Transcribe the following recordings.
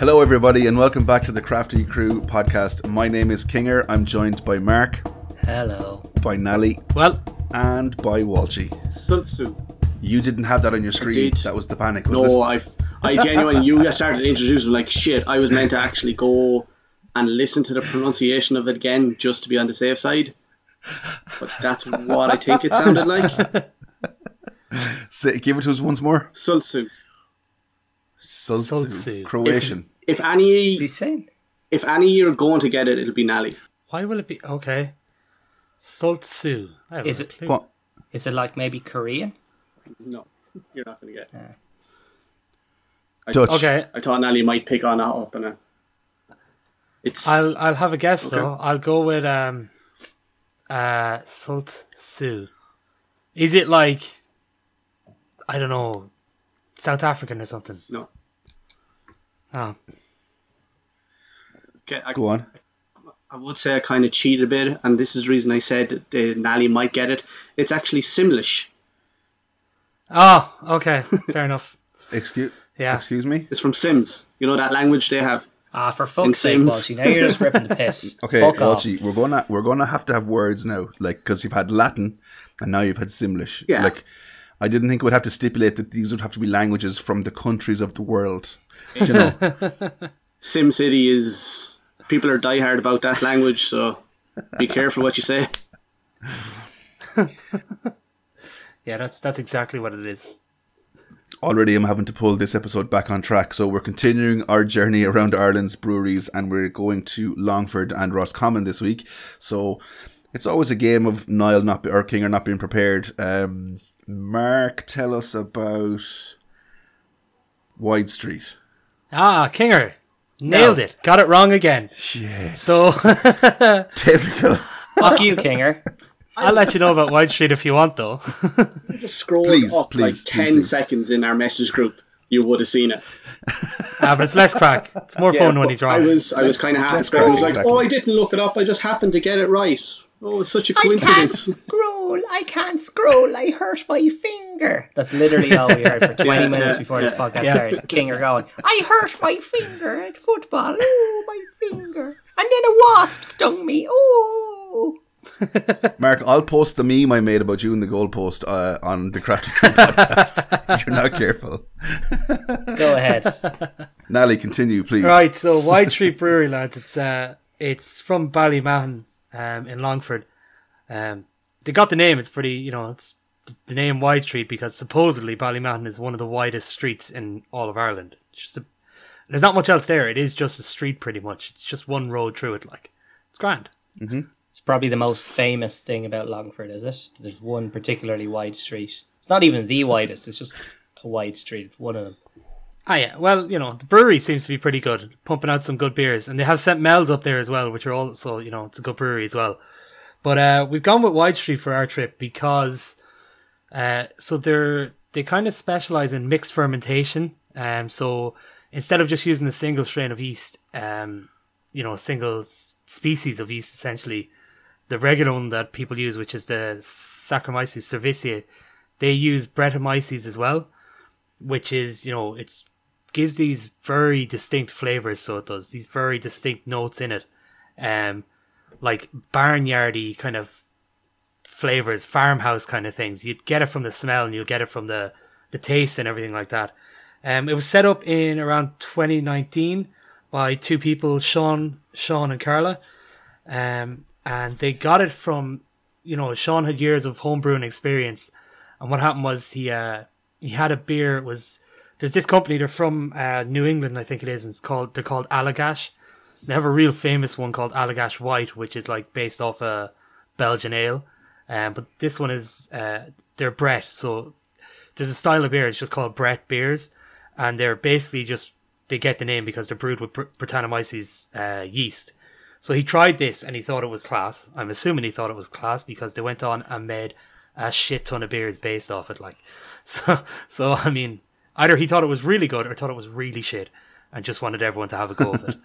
Hello, everybody, and welcome back to the Crafty Crew podcast. My name is Kinger. I'm joined by Mark, Hello. by Nally, Well, and by Walshy. Sun Tzu. You didn't have that on your screen. did. That was the panic, was No, it? I, I genuinely, you guys started introducing like shit. I was meant to actually go and listen to the pronunciation of it again just to be on the safe side. But that's what I think it sounded like. Say, give it to us once more. Sulsu. Sulsu. Sulsu. Croatian. If What's any, he saying? if any you're going to get it, it'll be Nally. why will it be okay? Sultsu. I have Is no it- clue. What? Is it like maybe Korean? No, you're not going to get. it. I, Dutch. Okay, I thought Nally might pick on that up, and uh, it's. I'll I'll have a guess Okay. though. I'll go with um uh Sultsu. Is it like I don't know South African or something? no. Oh, Okay, I, Go on. I would say I kind of cheated a bit, and this is the reason I said that uh, Nally might get it. It's actually Simlish. oh okay, fair enough. Excuse. Yeah. Excuse me. It's from Sims. You know that language they have. Ah, for In fuck's sake, Sims. Walshy. Now you're just ripping the piss. Okay, Fuck off. We're gonna we're gonna have to have words now, like because you've had Latin and now you've had Simlish. Yeah. Like, I didn't think we'd have to stipulate that these would have to be languages from the countries of the world. Do you know? Sim City is people are diehard about that language, so be careful what you say. Yeah, that's that's exactly what it is. already I'm having to pull this episode back on track. So we're continuing our journey around Ireland's breweries and we're going to Longford and Roscommon this week. So it's always a game of Niall not be, or King are not being prepared. Um, Mark, tell us about Wide Street. Ah, Kinger nailed it. Got it wrong again. Shit. So Typical. Fuck you, Kinger. I'll let you know about White Street if you want, though. Just scroll Please, up please, like ten do. seconds in our message group, you would have seen it. ah, but it's less crack. It's more Yeah, fun when he's wrong. I was I was kind of it's half less. I was like, exactly. oh, I didn't look it up. I just happened to get it right. Oh, it's such a coincidence. Scroll. I can't scroll. I hurt my finger. That's literally all we heard for 20 Yeah, minutes yeah, before this yeah. podcast Yeah. started. Kinger going, I hurt my finger at football. Oh, my finger. And then a wasp stung me. Oh. Mark, I'll post the meme I made about you in the goalpost uh, on the Crafty Crew podcast. if You're not careful. Go ahead. Nally, continue, please. Right, so White Street Brewery, lads. It's uh, it's from Ballymahon, um, in Longford. Um, they got the name. It's pretty, you know, it's the name Wide Street because supposedly Ballymahon is one of the widest streets in all of Ireland. It's just a, there's not much else there. It is just a street, pretty much. It's just one road through it. Like it's grand. It's probably the most famous thing about Longford, is it? There's one particularly wide street. It's not even the widest, it's just a wide street. It's one of them. Ah, yeah. Well, you know, the brewery seems to be pretty good, pumping out some good beers, and they have St. Mel's up there as well, which are also, you know, it's a good brewery as well. But uh, we've gone with Wide Street for our trip because, uh, so they're they kind of specialize in mixed fermentation. Um, so instead of just using a single strain of yeast, um, you know, a single species of yeast, essentially, the regular one that people use, which is the Saccharomyces cerevisiae, they use Brettanomyces as well which is you know it's gives these very distinct flavors so it does these very distinct notes in it um like barnyardy kind of flavors farmhouse kind of things you'd get it from the smell and you'll get it from the the taste and everything like that um it was set up in around 2019 by two people sean sean and carla um and they got it from you know sean had years of homebrewing experience and what happened was he uh he had a beer. It was there's this company. They're from uh, New England, I think it is. And it's called they're called Allagash. They have a real famous one called Allagash White, which is like based off a Belgian ale. Um, but this one is uh, they're Brett. So there's a style of beer. It's just called Brett beers, and they're basically just they get the name because they're brewed with Br- Brettanomyces uh, yeast. So he tried this and he thought it was class. I'm assuming he thought it was class because they went on and made a shit ton of beers based off it. Like, so, so I mean, either he thought it was really good or thought it was really shit, and just wanted everyone to have a go of it.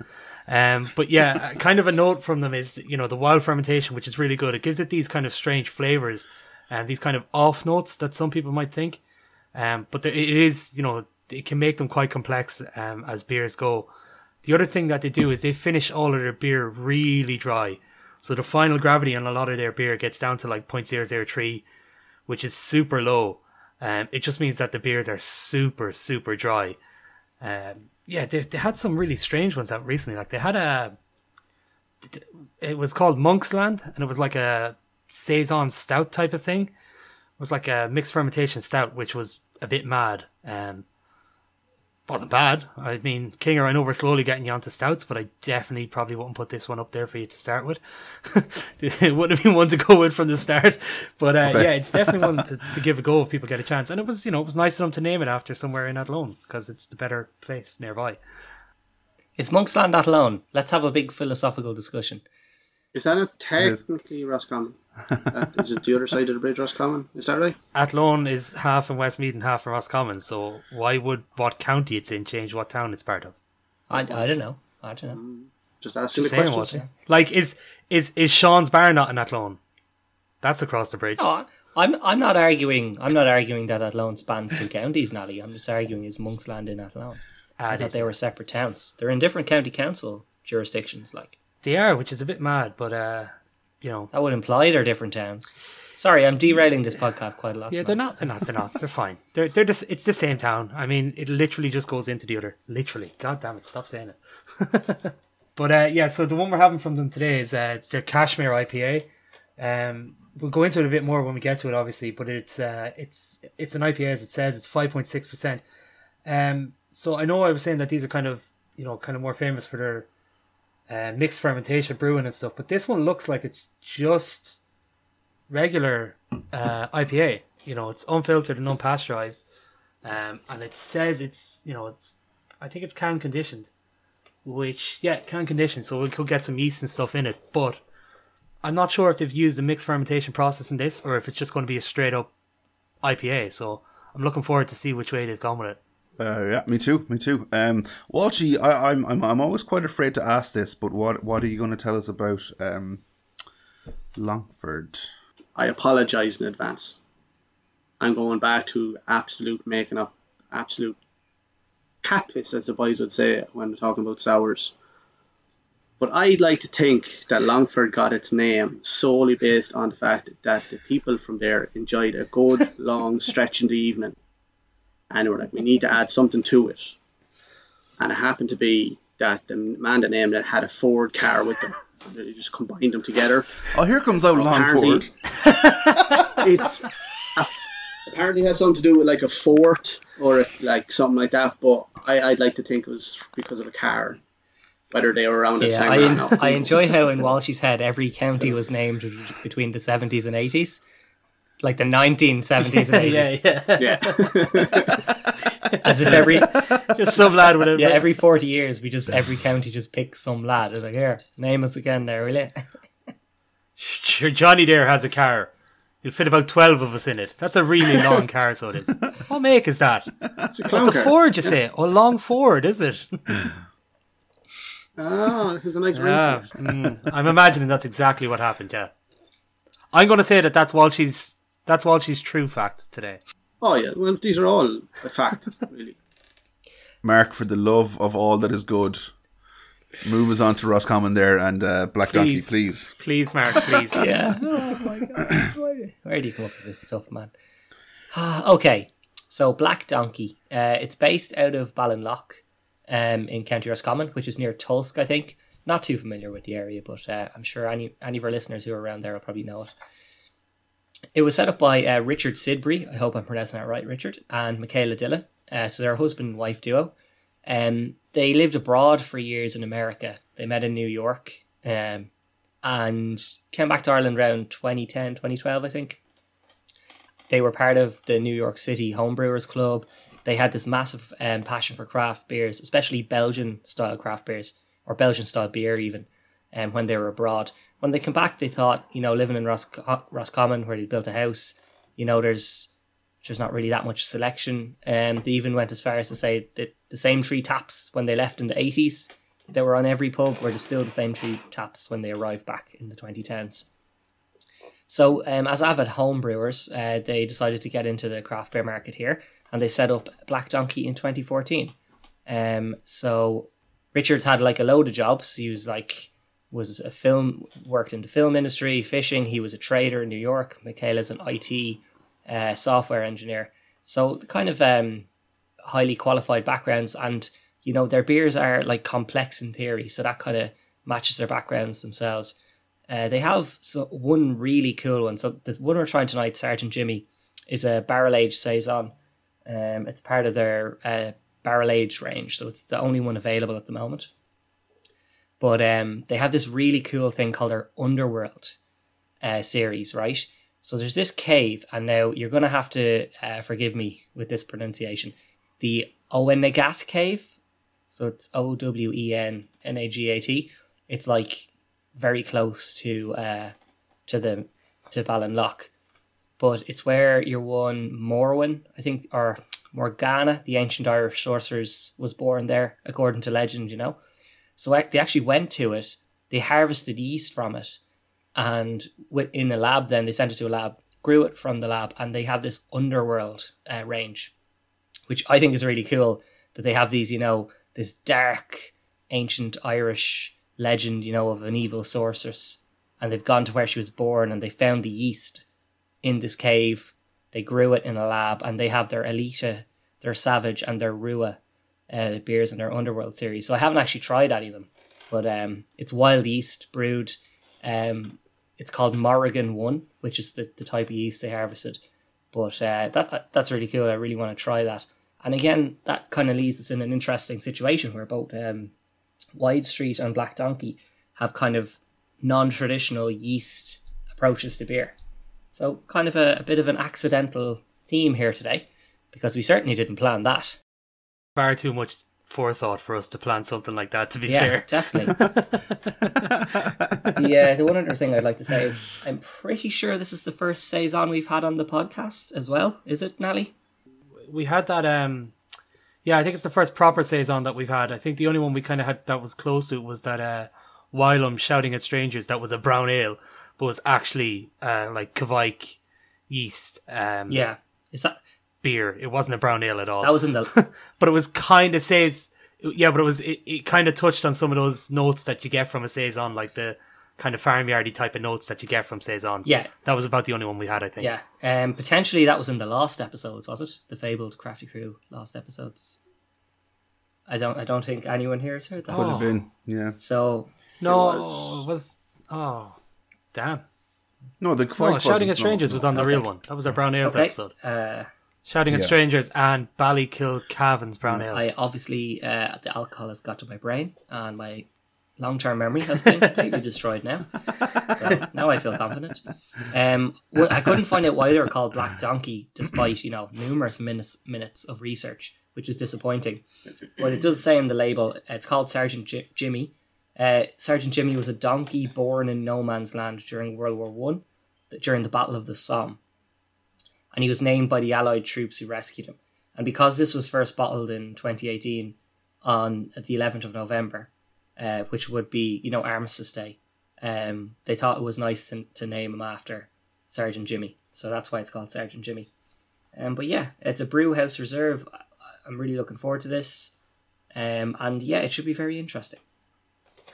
Um, but yeah, kind of a note from them is you know the wild fermentation, which is really good. It gives it these kind of strange flavors and these kind of off notes that some people might think. Um, but there, it is you know it can make them quite complex um, as beers go. the other thing that they do is they finish all of their beer really dry. So the final gravity on a lot of their beer gets down to like 0.003, which is super low. Um, it just means that the beers are super, super dry. Um, yeah, they, they had some really strange ones out recently. Like they had a, it was called Monksland, and it was like a saison stout type of thing. It was like a mixed fermentation stout, which was a bit mad. Um, wasn't bad. I mean, Kinger, I know we're slowly getting you onto stouts, but I definitely probably wouldn't put this one up there for you to start with. it wouldn't have been one to go with from the start. But uh, Okay. yeah, it's definitely one to, to give a go if people get a chance. And it was, you know, it was nice of them to name it after somewhere in Athlone because it's the better place nearby. Is Monksland that alone? Let's have a big philosophical discussion. Is that not is. technically Roscommon? Is it the other side of the bridge, Roscommon? Is that right? Athlone is half in Westmeath and half in Roscommon, so why would what county it's in change what town it's part of? I, I don't know. I don't know. Just asking Just the saying questions. Like, is is is Sean's bar not in Athlone? That's across the bridge. Oh, I'm I'm not arguing. I'm not arguing that Athlone spans two counties, Nally. I'm just arguing is Monksland in Athlone. Ah, I it thought they were separate towns. They're in different county council jurisdictions. Like They are, which is a bit mad, but uh, you know, that would imply they're different towns. Sorry, I'm derailing this podcast quite a lot. yeah, they're not, they're not, they're not, they're fine. They're they're just it's the same town. I mean, it literally just goes into the other. Literally, god damn it, stop saying it. but uh, yeah, so the one we're having from them today is uh, it's their Cashmere IPA. Um, we'll go into it a bit more when we get to it, obviously, but it's uh, it's it's an IPA as it says. It's five point six percent. Um, so I know I was saying that these are kind of you know kind of more famous for their uh, mixed fermentation brewing and stuff, but this one looks like it's just regular uh, IPA. You know, it's unfiltered and unpasteurized, um, and it says it's you know it's I think it's can conditioned, which yeah can conditioned, so we could get some yeast and stuff in it, but. I'm not sure if they've used a mixed fermentation process in this or if it's just going to be a straight up IPA. So I'm looking forward to see which way they've gone with it. Uh, yeah, me too, me too. Um, Walshy, I, I'm, I'm, I'm always quite afraid to ask this, but what, what are you going to tell us about um, Longford? I apologise in advance. I'm going back to absolute making up, absolute cat piss, as the boys would say when they're talking about sours. But I'd like to think that Longford got its name solely based on the fact that the people from there enjoyed a good long stretch in the evening. And they were like, we need to add something to it. And it happened to be that the man that named it had a Ford car with them. They just combined them together Oh, here comes out Apparently- Longford. it's a f- apparently has something to do with like a fort or a, like something like that. But I, I'd like to think it was because of a car, whether they were around at the Yeah, I, or en- not. I enjoy how in Walsh's head every county was named between the 70s and 80s. Like the 1970s and 80s. yeah. yeah, As if every Just some lad with a yeah, every 40 years we just every county just picks some lad. It's like, here, name us again there, will you? Sure, Johnny there has a car. You'll fit about 12 of us in it. That's a really long car, so it is. What make is that? it's a clown It's a. Ford, you say? A long Ford, is it? Oh, there's a nice ring. Yeah. to it. mm, I'm imagining that's exactly what happened, yeah. I'm going to say that that's Walshy's, that's Walshy's true fact today. Oh yeah, well these are all a fact, really. Mark, for the love of all that is good, move us on to Roscommon there and uh, Black Donkey, Please. please. Please, Mark, please. Yeah. Oh my god. Where do you come up with this stuff, man? okay, so Black Donkey. Uh, it's based out of Ballinlough um, in County Roscommon, which is near Tulsk, I think. Not too familiar with the area, but uh, I'm sure any, any of our listeners who are around there will probably know it. It was set up by uh, Richard Sidbury, I hope I'm pronouncing that right, Richard, and Michaela Dillon. Uh, so they're a husband and wife duo. Um, they lived abroad for years in America. They met in New York um, and came back to Ireland around 2010, 2012, I think. They were part of the New York City Homebrewers Club. They had this massive um, passion for craft beers, especially Belgian style craft beers, or Belgian style beer even, um, when they were abroad. When they came back, they thought, you know, living in Ros- Roscommon, where they built a house, you know, there's there's not really that much selection. Um, they even went as far as to say that the same three taps when they left in the 80s that were on every pub were still the same three taps when they arrived back in the 2010s. So, um, as avid home brewers, uh, they decided to get into the craft beer market here and they set up Black Donkey in 2014. Um, so, Richards had like a load of jobs. He was like was a film worked in the film industry, fishing. He was a trader in New York. Michaela's an IT uh, software engineer. So kind of um, highly qualified backgrounds, and you know their beers are like complex in theory, so that kind of matches their backgrounds themselves. Uh, they have so one really cool one. So the one we're trying tonight, Sergeant Jimmy, is a barrel aged saison. Um, it's part of their uh, barrel aged range, so it's the only one available at the moment. But um, they have this really cool thing called their Underworld uh, series, right? So there's this cave, and now you're going to have to uh, forgive me with this pronunciation. The Owenagat Cave. So it's O W E N N A G A T. It's like very close to uh, to the to Ballinlough, but it's where your one Morwen, I think, or Morgana, the ancient Irish sorceress, was born there, according to legend. You know, so they actually went to it. They harvested yeast from it, and in a lab, then they sent it to a lab, grew it from the lab, and they have this underworld uh, range, which I think is really cool. That they have these, you know, this dark ancient Irish legend, you know, of an evil sorceress, and they've gone to where she was born, and they found the yeast in this cave. They grew it in a lab, and they have their Elita, their Savage, and their Rua uh, beers in their Underworld series. So I haven't actually tried any of them, but um, it's wild yeast brewed. Um, it's called Morrigan One, which is the, the type of yeast they harvested. But uh, that that's really cool. I really want to try that. And again, that kind of leaves us in an interesting situation where both um, Wide Street and Black Donkey have kind of non-traditional yeast approaches to beer. So kind of a, a bit of an accidental theme here today, because we certainly didn't plan that far too much forethought for us to plan something like that. To be yeah, fair, definitely. the uh, the one other thing I'd like to say is I'm pretty sure this is the first saison we've had on the podcast as well. Is it, Nally? We had that. Um, yeah, I think it's the first proper saison that we've had. I think the only one we kind of had that was close to it was that uh, Wylam shouting at strangers. That was a brown ale, but was actually uh, like Kveik yeast. Um, yeah, is that beer. It wasn't a brown ale at all. That was in the. but it was kind of says, yeah, but it was it, it kind of touched on some of those notes that you get from a saison, like the kind of farmyardy type of notes that you get from saisons. Yeah, that was about the only one we had, I think. Yeah, um, potentially that was in the last episodes, was it? The fabled Crafty Crew last episodes. I don't. I don't think anyone here has heard that. Would have been, yeah. So no, it was. It was oh, damn. No, the no, shouting at strangers no, was on the okay. real one. That was our brown ale okay. episode. Uh, Shouting at yeah. Strangers and Ballykilcavan's Brown Ale. I obviously, uh, the alcohol has got to my brain and my long term memory has been completely destroyed now. So now I feel confident. Um, well, I couldn't find out why they were called Black Donkey despite, you know, numerous minutes, minutes of research, which is disappointing. But it does say in the label, it's called Sergeant J- Jimmy. Uh, Sergeant Jimmy was a donkey born in no man's land during World War One, during the Battle of the Somme and he was named by the Allied troops who rescued him. And because this was first bottled in 2018 on the 11th of November, uh, which would be, you know, Armistice Day, um, they thought it was nice to, to name him after Sergeant Jimmy. So that's why it's called Sergeant Jimmy. Um, but yeah, it's a brew house reserve. I'm really looking forward to this. Um, and yeah, it should be very interesting.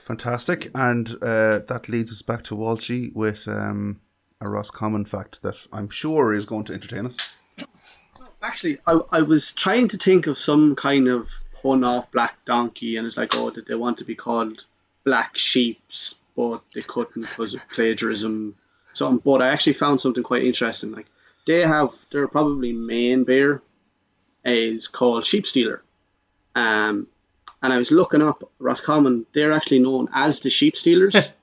Fantastic. And uh, that leads us back to Walshy with um, a Roscommon fact that I'm sure is going to entertain us. Actually, I, I was trying to think of some kind of pun off Black Donkey, and it's like, oh, did they want to be called Black Sheeps, but they couldn't because of plagiarism. Something, but I actually found something quite interesting. Like they have their probably main beer is called Sheep Stealer, um, and I was looking up Roscommon. They're actually known as the Sheep Stealers.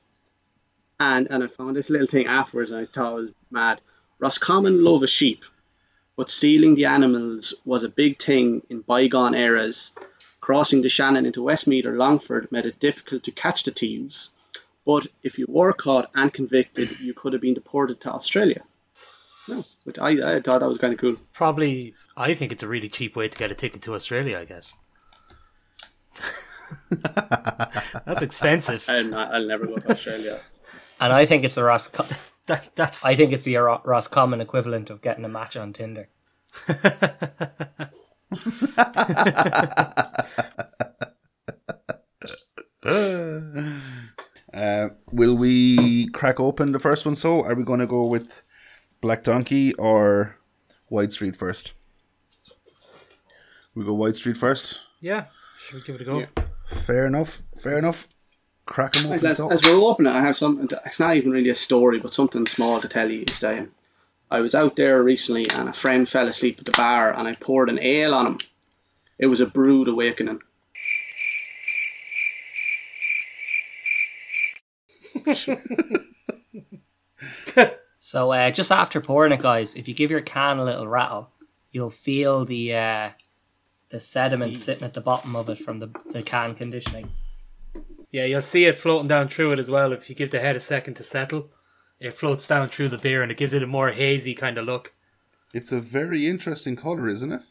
And and I found this little thing afterwards and I thought it was mad. Roscommon love a sheep, but stealing the animals was a big thing in bygone eras. Crossing the Shannon into Westmeath or Longford made it difficult to catch the thieves. But if you were caught and convicted, you could have been deported to Australia. No, which I, I thought that was kind of cool. Probably, I think it's a really cheap way to get a ticket to Australia. I guess. That's expensive. I'll, I'll never go to Australia and I think it's the Ross. that, that's. I think it's the Roscommon equivalent of getting a match on Tinder. uh, will we crack open the first one? So, are we going to go with Black Donkey or White Street first? We go White Street first. Yeah, should we give it a go? Yeah. Fair enough. Fair enough. Crack 'em open. As, as we're opening it, I have something. To, it's not even really a story, but something small to tell you. Is, um, I was out there recently, and a friend fell asleep at the bar, and I poured an ale on him. It was a brewed awakening. So uh, just after pouring it, guys, if you give your can a little rattle, you'll feel the uh, the sediment sitting at the bottom of it from the, the can conditioning. Yeah, you'll see it floating down through it as well. If you give the head a second to settle, it floats down through the beer and it gives it a more hazy kind of look. It's a very interesting color, isn't it?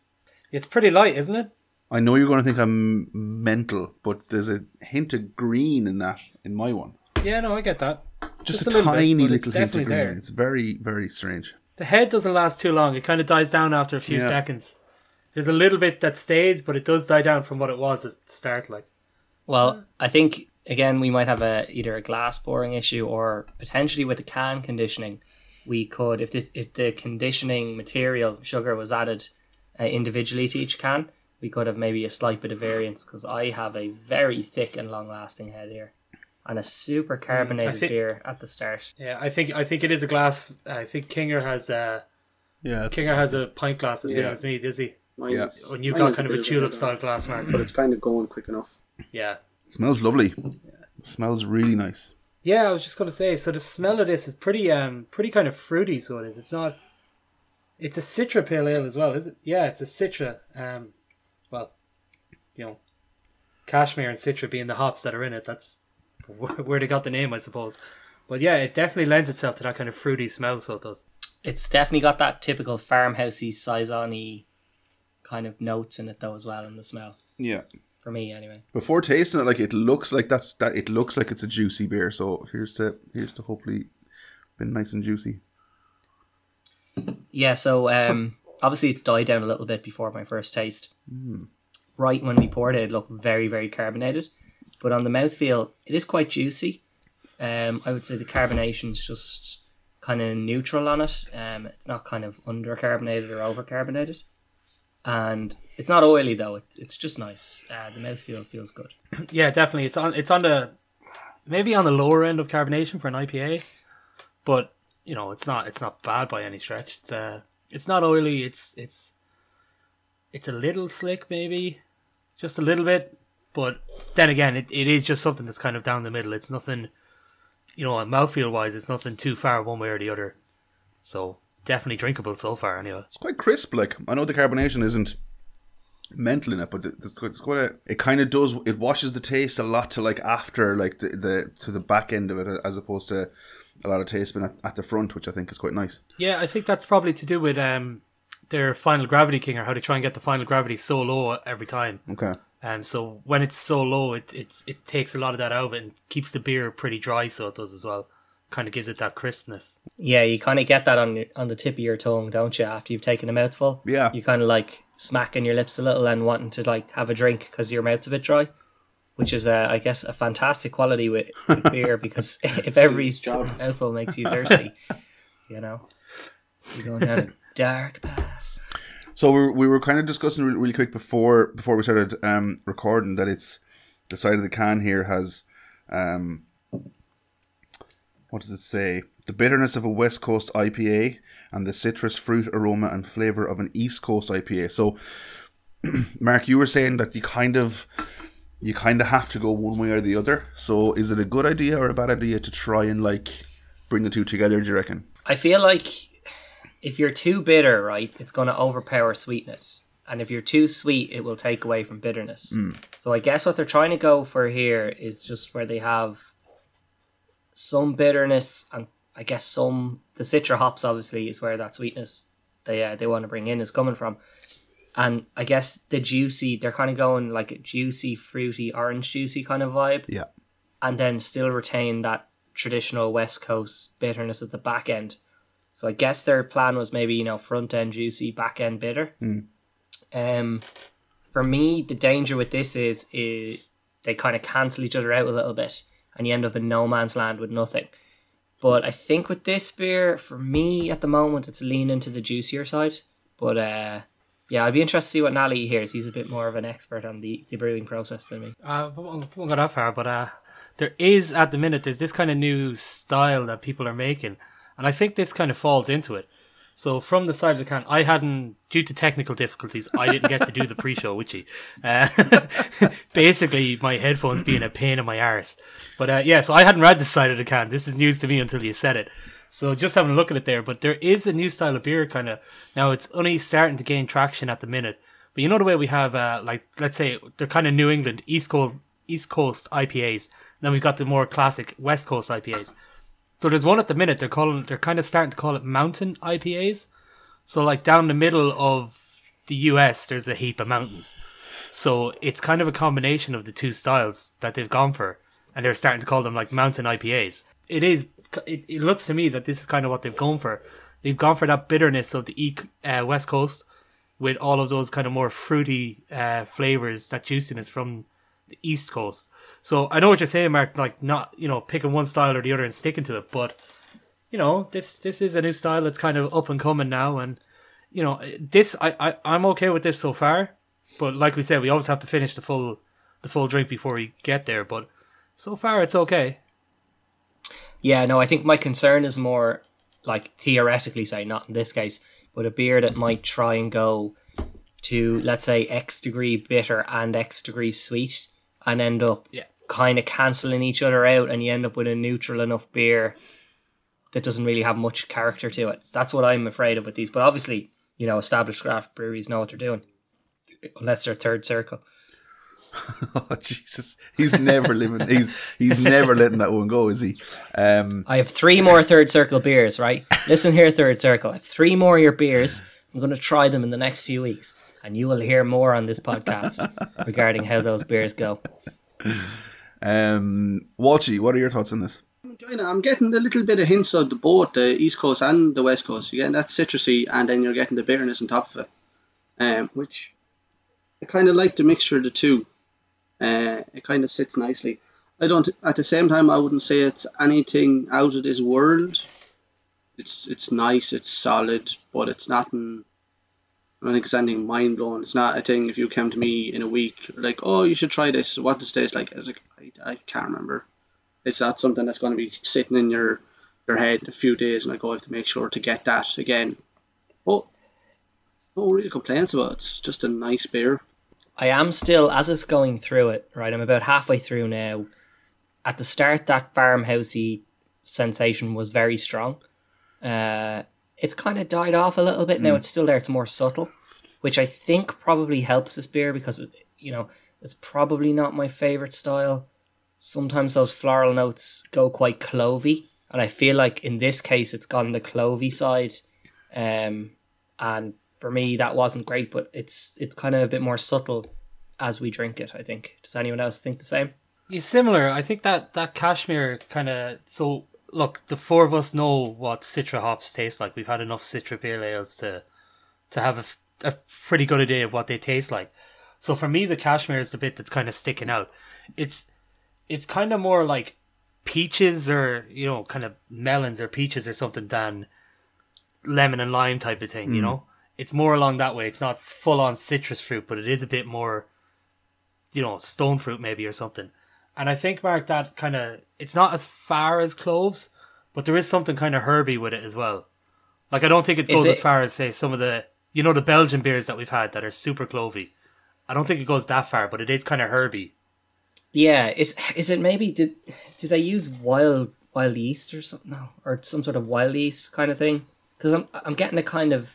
It's pretty light, isn't it? I know you're going to think I'm mental, but there's a hint of green in that in my one. Yeah, no, I get that. Just, Just a, a little bit, tiny but it's little hint of green. there. It's very, very strange. The head doesn't last too long. It kind of dies down after a few Yeah. seconds. There's a little bit that stays, but it does die down from what it was at the start. Like, Well, I think again we might have a either a glass boring issue or potentially with the can conditioning, we could if this if the conditioning material sugar was added uh, individually to each can, we could have maybe a slight bit of variance because I have a very thick and long lasting head here, and a super carbonated think- beer at the start. yeah, I think I think it is a glass. I think Kinger has a Yeah. Kinger has a pint glass the same Yeah. as me, does he? Mine Yeah. When you've mine got is kind of a tulip style glass, Mark. but it's kind of going quick enough. Yeah. Smells lovely. smells really nice. Yeah, I was just gonna say. So the smell of this is pretty, um, pretty kind of fruity. So it is. It's not. It's a Citra pale ale as well, is it? Yeah, it's a Citra. Um, well, you know, Cashmere and Citra being the hops that are in it. That's where where they got the name, I suppose. But yeah, it definitely lends itself to that kind of fruity smell. So it does. It's definitely got that typical farmhousey saison kind of notes in it though as well in the smell Yeah. For me anyway. Before tasting it, like it looks like that's that. It looks like it's a juicy beer. So here's to here's to hopefully been nice and juicy. Yeah, so um, obviously it's died down a little bit before my first taste. Right when we poured it, it looked very, very carbonated. But on the mouthfeel, it is quite juicy. Um, I would say the carbonation's just kind of neutral on it. Um, it's not kind of under carbonated or overcarbonated. And it's not oily though. It's it's just nice. Uh, the mouthfeel feels good. Yeah, definitely. It's on. It's on the maybe on the lower end of carbonation for an IPA, but you know, it's not. It's not bad by any stretch. It's uh, it's not oily. It's it's it's a little slick, maybe, just a little bit. But then again, it, it is just something that's kind of down the middle. It's nothing, you know, mouthfeel wise, it's nothing too far one way or the other. So definitely drinkable so far, anyway. It's quite crisp. Like I know the carbonation isn't mental in it, but it's quite, it's quite a. It kind of does. It washes the taste a lot to like after like the, the to the back end of it, as opposed to a lot of taste being at, at the front, which I think is quite nice. Yeah, I think that's probably to do with um their final gravity king or how they try and get the final gravity so low every time. Okay. Um, so when it's so low, it, it it takes a lot of that out of it and keeps the beer pretty dry. So it does as well. Kind of gives it that crispness. Yeah, you kind of get that on your, on the tip of your tongue, don't you? After you've taken a mouthful, Yeah. you kind of like smacking your lips a little and wanting to like have a drink because your mouth's a bit dry, which is, uh, I guess, a fantastic quality with, with beer because if every job. mouthful makes you thirsty, you know, you're going down a dark path. So we were, we were kind of discussing really, really quick before before we started um, recording that it's the side of the can here has um, what does it say? The bitterness of a West Coast IPA and the citrus fruit aroma and flavor of an East Coast IPA. So, Mark, you were saying that you kind of you kind of have to go one way or the other. So, is it a good idea or a bad idea to try and like bring the two together? Do you reckon? I feel like if you're too bitter, right, it's going to overpower sweetness. And if you're too sweet, it will take away from bitterness. Hmm. So I guess what they're trying to go for here is just where they have some bitterness and I guess some the citra hops obviously is where that sweetness they uh, they want to bring in is coming from. And I guess the juicy they're kind of going like a juicy, fruity, orange juicy kind of vibe Yeah. and then still retain that traditional West Coast bitterness at the back end. So I guess their plan was maybe you know front end juicy, back end bitter. Um, for me, the danger with this is is they kind of cancel each other out a little bit, and you end up in no man's land with nothing. But I think with this beer, for me at the moment, it's leaning to the juicier side. But uh, yeah, I'd be interested to see what Nally hears. He's a bit more of an expert on the, the brewing process than me. Uh, I won't, go that far, but uh, there is at the minute there's this kind of new style that people are making, and I think this kind of falls into it. So from the side of the can, I hadn't, due to technical difficulties, I didn't get to do the pre-show you. Uh, basically, my headphones being a pain in my arse. But uh, yeah, so I hadn't read the side of the can. This is news to me until you said it. So just having a look at it there. But there is a new style of beer, kind of. Now it's only starting to gain traction at the minute. But you know the way we have, uh, like, let's say they're kind of New England East Coast East Coast IPAs. Then we've got the more classic West Coast IPAs. So there's one at the minute they're calling they're kind of starting to call it mountain IPAs. So like down the middle of the US there's a heap of mountains. So it's kind of a combination of the two styles that they've gone for and they're starting to call them like mountain IPAs. It is it, it looks to me that this is kind of what they've gone for. They've gone for that bitterness of the uh, West Coast with all of those kind of more fruity uh, flavors, that juiciness from the East Coast. So I know what you're saying, Mark. Like not you know picking one style or the other and sticking to it, but you know this this is a new style that's kind of up and coming now, and you know this I, I I'm okay with this so far. But like we said, we always have to finish the full the full drink before we get there. But so far, it's okay. Yeah, no, I think my concern is more like theoretically, say, not in this case, but a beer that might try and go to let's say X degree bitter and X degree sweet and end up Yeah. kind of cancelling each other out and you end up with a neutral enough beer that doesn't really have much character to it. That's what I'm afraid of with these. But obviously, you know, established craft breweries know what they're doing. Unless they're third circle. Oh Jesus, he's never living. He's he's never letting that one go, is he? Um, I have three more third circle beers, right? Listen here, third circle. I have three more of your beers. I'm going to try them in the next few weeks, and you will hear more on this podcast regarding how those beers go. um, Walshy, what are your thoughts on this? I'm getting a little bit of hints of the both the East Coast and the West Coast. You're getting that citrusy, and then you're getting the bitterness on top of it, um, which I kind of like the mixture of the two. Uh, it kind of sits nicely. I don't. At the same time, I wouldn't say it's anything out of this world. It's it's nice. It's solid, but it's nothing. I don't think it's anything mind blowing. It's not a thing. If you came to me in a week, like, oh, you should try this. What does taste like? I was like, I, I can't remember it's not something that's going to be sitting in your your head a few days, and I go have to make sure to get that again. Oh, no real complaints about it. It's just a nice beer. I am still, as it's going through it, right? I'm about halfway through now. At the start, that farmhousey sensation was very strong. Uh, it's kind of died off a little bit now. It's still there. It's more subtle, which I think probably helps this beer because it, you know it's probably not my favorite style. Sometimes those floral notes go quite clovey, and I feel like in this case it's gone the clovey side. Um, and for me that wasn't great, but it's it's kind of a bit more subtle as we drink it. I think. Does anyone else think the same? Yeah, similar. I think that that cashmere kind of. So look, the four of us know what Citra hops taste like. We've had enough Citra beer ales to to have a, a pretty good idea of what they taste like. So for me, the cashmere is the bit that's kind of sticking out. It's it's kind of more like peaches or you know, kind of melons or peaches or something than lemon and lime type of thing. You hmm. know, it's more along that way. It's not full on citrus fruit, but it is a bit more, you know, stone fruit maybe or something. And I think Mark that kind of it's not as far as cloves, but there is something kind of herby with it as well. Like I don't think it goes it- as far as say some of the you know the Belgian beers that we've had that are super clovey. I don't think it goes that far, but it is kind of herby. Yeah, is is it maybe did did they use wild wild yeast or something? No, or some sort of wild yeast kind of thing? Because I'm I'm getting a kind of,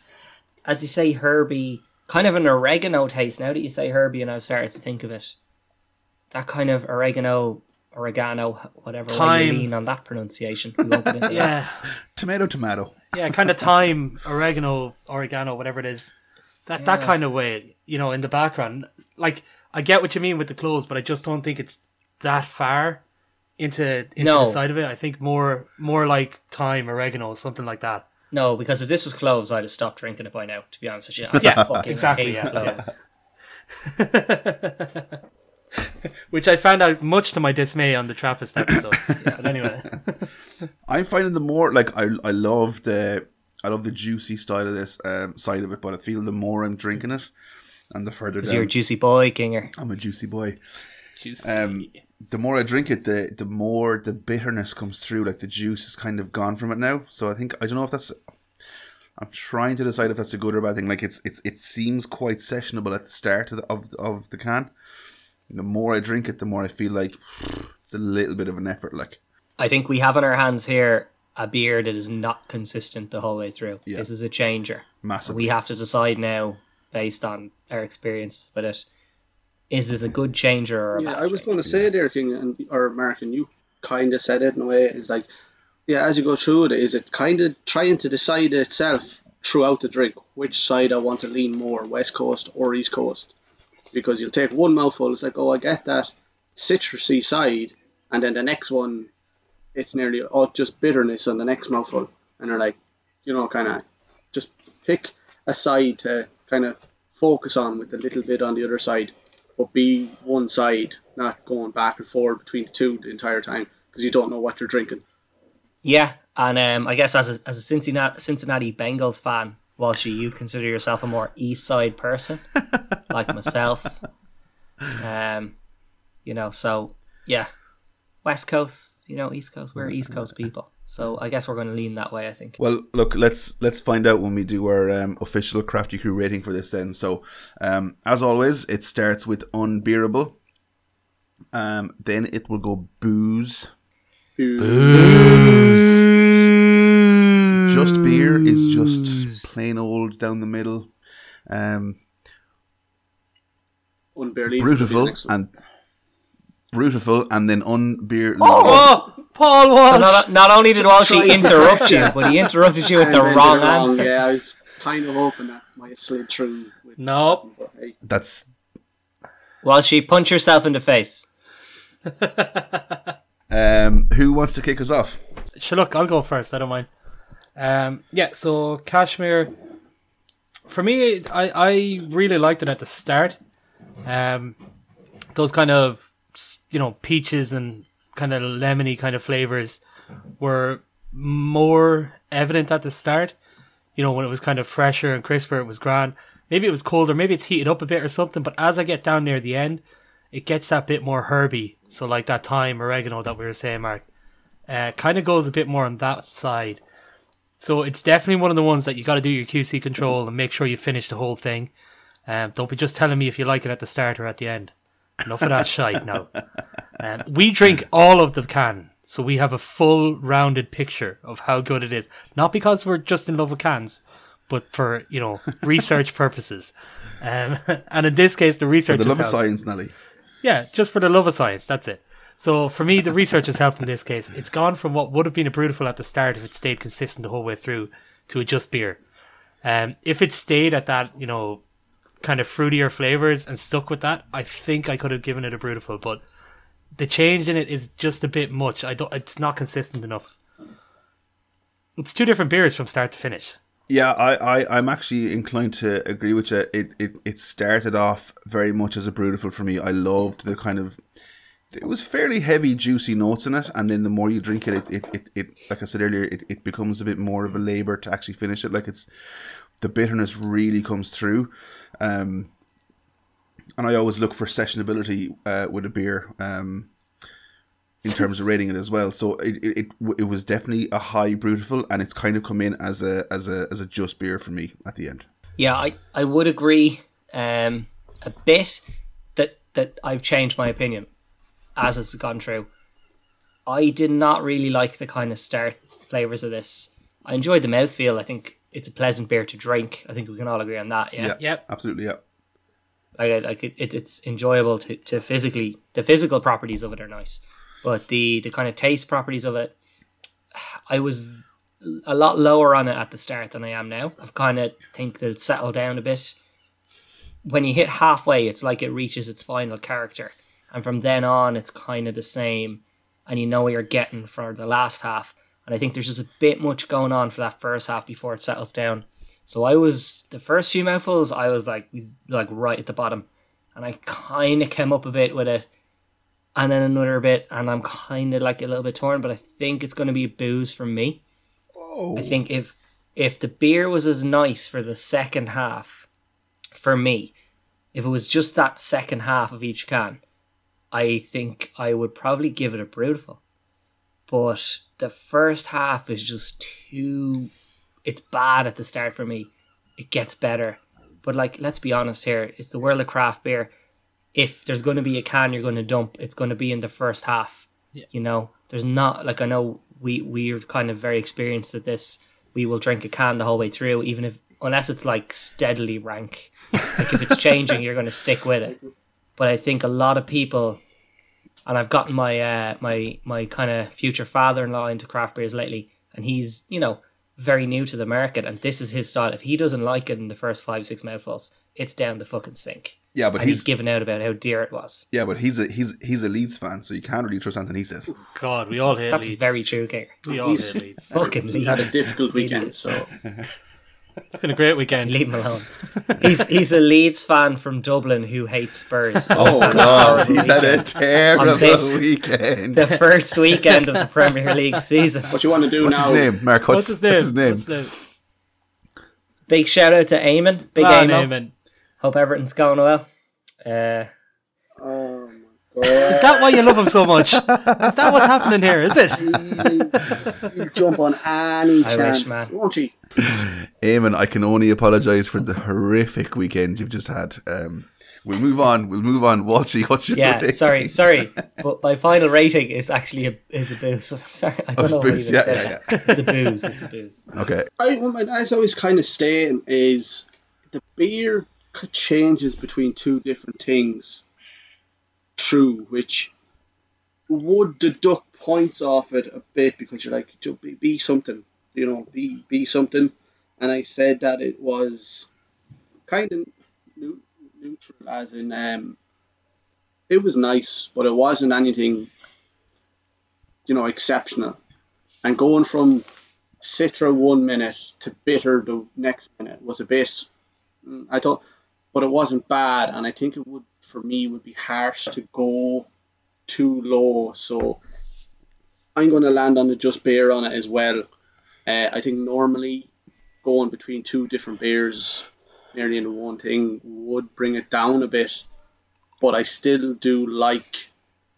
as you say, herby, kind of an oregano taste. Now that you say herby, and I've started to think of it, that kind of oregano, oregano, whatever way you Thyme. lean on that pronunciation. We won't get into that. Yeah, Tomato, tomato. yeah, kind of thyme, oregano, oregano, whatever it is. That that kind of way, you know, in the background. Like I get what you mean with the clothes, but I just don't think it's that far into into No. the side of it. I think more more like thyme, oregano, something like that. No, because if this was cloves, I'd have stopped drinking it by now. To be honest with you, I Yeah, fucking exactly, hate yeah, cloves. Which I found out much to my dismay on the Trappist episode. but anyway, I'm finding the more like I I love the I love the juicy style of this um, side of it, but I feel the more I'm drinking it, and the further Because down, you're a juicy boy, Kinger. I'm a juicy boy. Juicy. Um, the more I drink it, the the more the bitterness comes through. Like the juice is kind of gone from it now. So I think I don't know if that's. I'm trying to decide if that's a good or bad thing. Like it's it's it seems quite sessionable at the start of the, of, of the can. The more I drink it, the more I feel like it's a little bit of an effort. Like I think we have on our hands here a beer that is not consistent the whole way through. Yeah. This is a changer. massively. We have to decide now, based on our experience with it, is this a good changer or a Yeah, bad I was changer? going to say there, King and or Mark, and you kind of said it in a way. It's like, yeah, as you go through it, is it kind of trying to decide itself throughout the drink which side I want to lean more, West Coast or East Coast? Because you'll take one mouthful, it's like, oh, I get that citrusy side, and then the next one, it's nearly all just bitterness on the next mouthful, and they're like, you know, kind of just pick a side to kind of focus on with a little bit on the other side, but be one side, not going back and forth between the two the entire time because you don't know what you're drinking. Yeah, and um, I guess as a as a Cincinnati Cincinnati Bengals fan, Walshy, you consider yourself a more East Side person, like myself. Um, you know, so yeah, West Coast, you know, East Coast, we're East Coast people, so I guess we're going to lean that way. I think. Well, look, let's let's find out when we do our um, official Crafty Crew rating for this. Then, so um, as always, it starts with unbearable. Um, then it will go booze, booze. Just beer is just plain old down the middle. Um, Unbelievable. beautiful and beautiful, and then unbeer. oh, Paul So not, not only did Walshy Trying interrupt you, you. but he interrupted you with the then wrong did it answer. Yeah, I was kind of hoping that might have slid through. With, no. but hey, That's Walshy, punch yourself in the face. um, who wants to kick us off? Sure, look, I'll go first. I don't mind. Um, yeah, so Cashmere. For me, I, I really liked it at the start. Um, those kind of you know peaches and kind of lemony kind of flavors were more evident at the start. You know when it was kind of fresher and crisper, it was grand. Maybe it was colder, maybe it's heated up a bit or something. But as I get down near the end, it gets that bit more herby. So like that thyme, oregano that we were saying, Mark uh, kind of goes a bit more on that side. So it's definitely one of the ones that you got to do your QC control and make sure you finish the whole thing. Um, don't be just telling me if you like it at the start or at the end. Enough of that shite now. Um, we drink all of the can, so we have a full rounded picture of how good it is. Not because we're just in love with cans, but for you know research purposes. Um, and in this case, the research The is love of science, Nally. Yeah, just for the love of science. That's it. So for me, the research has helped in this case. It's gone from what would have been a brutal at the start if it stayed consistent the whole way through to a just beer. Um, if it stayed at that, you know, kind of fruitier flavors and stuck with that, I think I could have given it a brutal. But the change in it is just a bit much. I don't. It's not consistent enough. It's two different beers from start to finish. Yeah, I, I, I'm actually inclined to agree with you. It, it, it started off very much as a brutal for me. I loved the kind of, it was fairly heavy, juicy notes in it, and then the more you drink it, it, it, it, it like I said earlier, it, it becomes a bit more of a labor to actually finish it. Like it's, the bitterness really comes through. Um, and I always look for sessionability uh, with a beer. Um, in terms of rating it as well. So it, it, it, was definitely a high brutal, and it's kind of come in as a as a as a just beer for me at the end. Yeah, I, I would agree um, a bit that that I've changed my opinion as it's gone through. I did not really like the kind of start flavors of this. I enjoyed the mouthfeel. I think it's a pleasant beer to drink. I think we can all agree on that. Yeah, Yep. absolutely. Yeah, like, like it, it, it's enjoyable to, to physically. The physical properties of it are nice, but the the kind of taste properties of it, I was a lot lower on it at the start than I am now. I've kind of think that it's settled down a bit. When you hit halfway, it's like it reaches its final character, and from then on, it's kind of the same, and you know what you're getting for the last half. And I think there's just a bit much going on for that first half before it settles down. So I was the first few mouthfuls, I was like like right at the bottom, and I kind of came up a bit with it and then another bit, and I'm kind of like a little bit torn, but I think it's going to be a booze for me. Oh. I think if if the beer was as nice for the second half, for me, if it was just that second half of each can, I think I would probably give it a Brutal. But the first half is just too. It's bad at the start for me. It gets better. But, like, let's be honest here. It's the world of craft beer. If there's going to be a can you're going to dump, it's going to be in the first half. Yeah. You know, there's not, like, I know we, we're kind of very experienced at this. We will drink a can the whole way through, even if, unless it's like steadily rank. Like, if it's changing, you're going to stick with it. But I think a lot of people and I've gotten my uh, my my kind of future father-in-law into craft beers lately, and he's you know very new to the market, and this is his style. If he doesn't like it in the first five six mouthfuls, it's down the fucking sink. Yeah, but and he's, he's given out about how dear it was. yeah, but he's a he's he's a Leeds fan, so you can't really trust anything he says. God, we all hate That's Leeds. very true, Kinger. We all He's- hate Leeds. Fucking He had a difficult weekend, so It's been a great weekend. Leave him alone. he's he's a Leeds fan from Dublin who hates Spurs. Oh Horrible god, he's had a terrible this- weekend. the first weekend of the Premier League season. what you want to do What's now? his name? Mark, what's, What's his name? What's his name? What's his name? Big shout out to Eamon. Big Ah, Eamon. Hope everything's going well. Uh, Oh Is that why you love him so much? Is that what's happening here? Is it? He'll jump on any I wish, chance, man. won't he? Eamon, I can only apologise for the horrific weekend you've just had. Um, we'll move on. We'll move on. Walshy, what's your yeah, rating? sorry, sorry, but my final rating is actually a is a booze. sorry, I don't Of know booze, what even yeah, yeah. It's a booze. It's a booze. Okay. I, what my dad's always kind of saying is the beer changes between two different things. True, which would deduct points off it a bit because you're like, "Jo- be, be something, you know, be be something. And I said that it was kind of neu- neutral, as in, um, it was nice, but it wasn't anything, you know, exceptional. And going from Citra one minute to bitter the next minute was a bit. mm, I thought, but it wasn't bad, and I think it would for me would be harsh to go too low. So I'm going to land on the just beer on it as well. Uh, I think normally going between two different beers nearly into one thing would bring it down a bit, but I still do like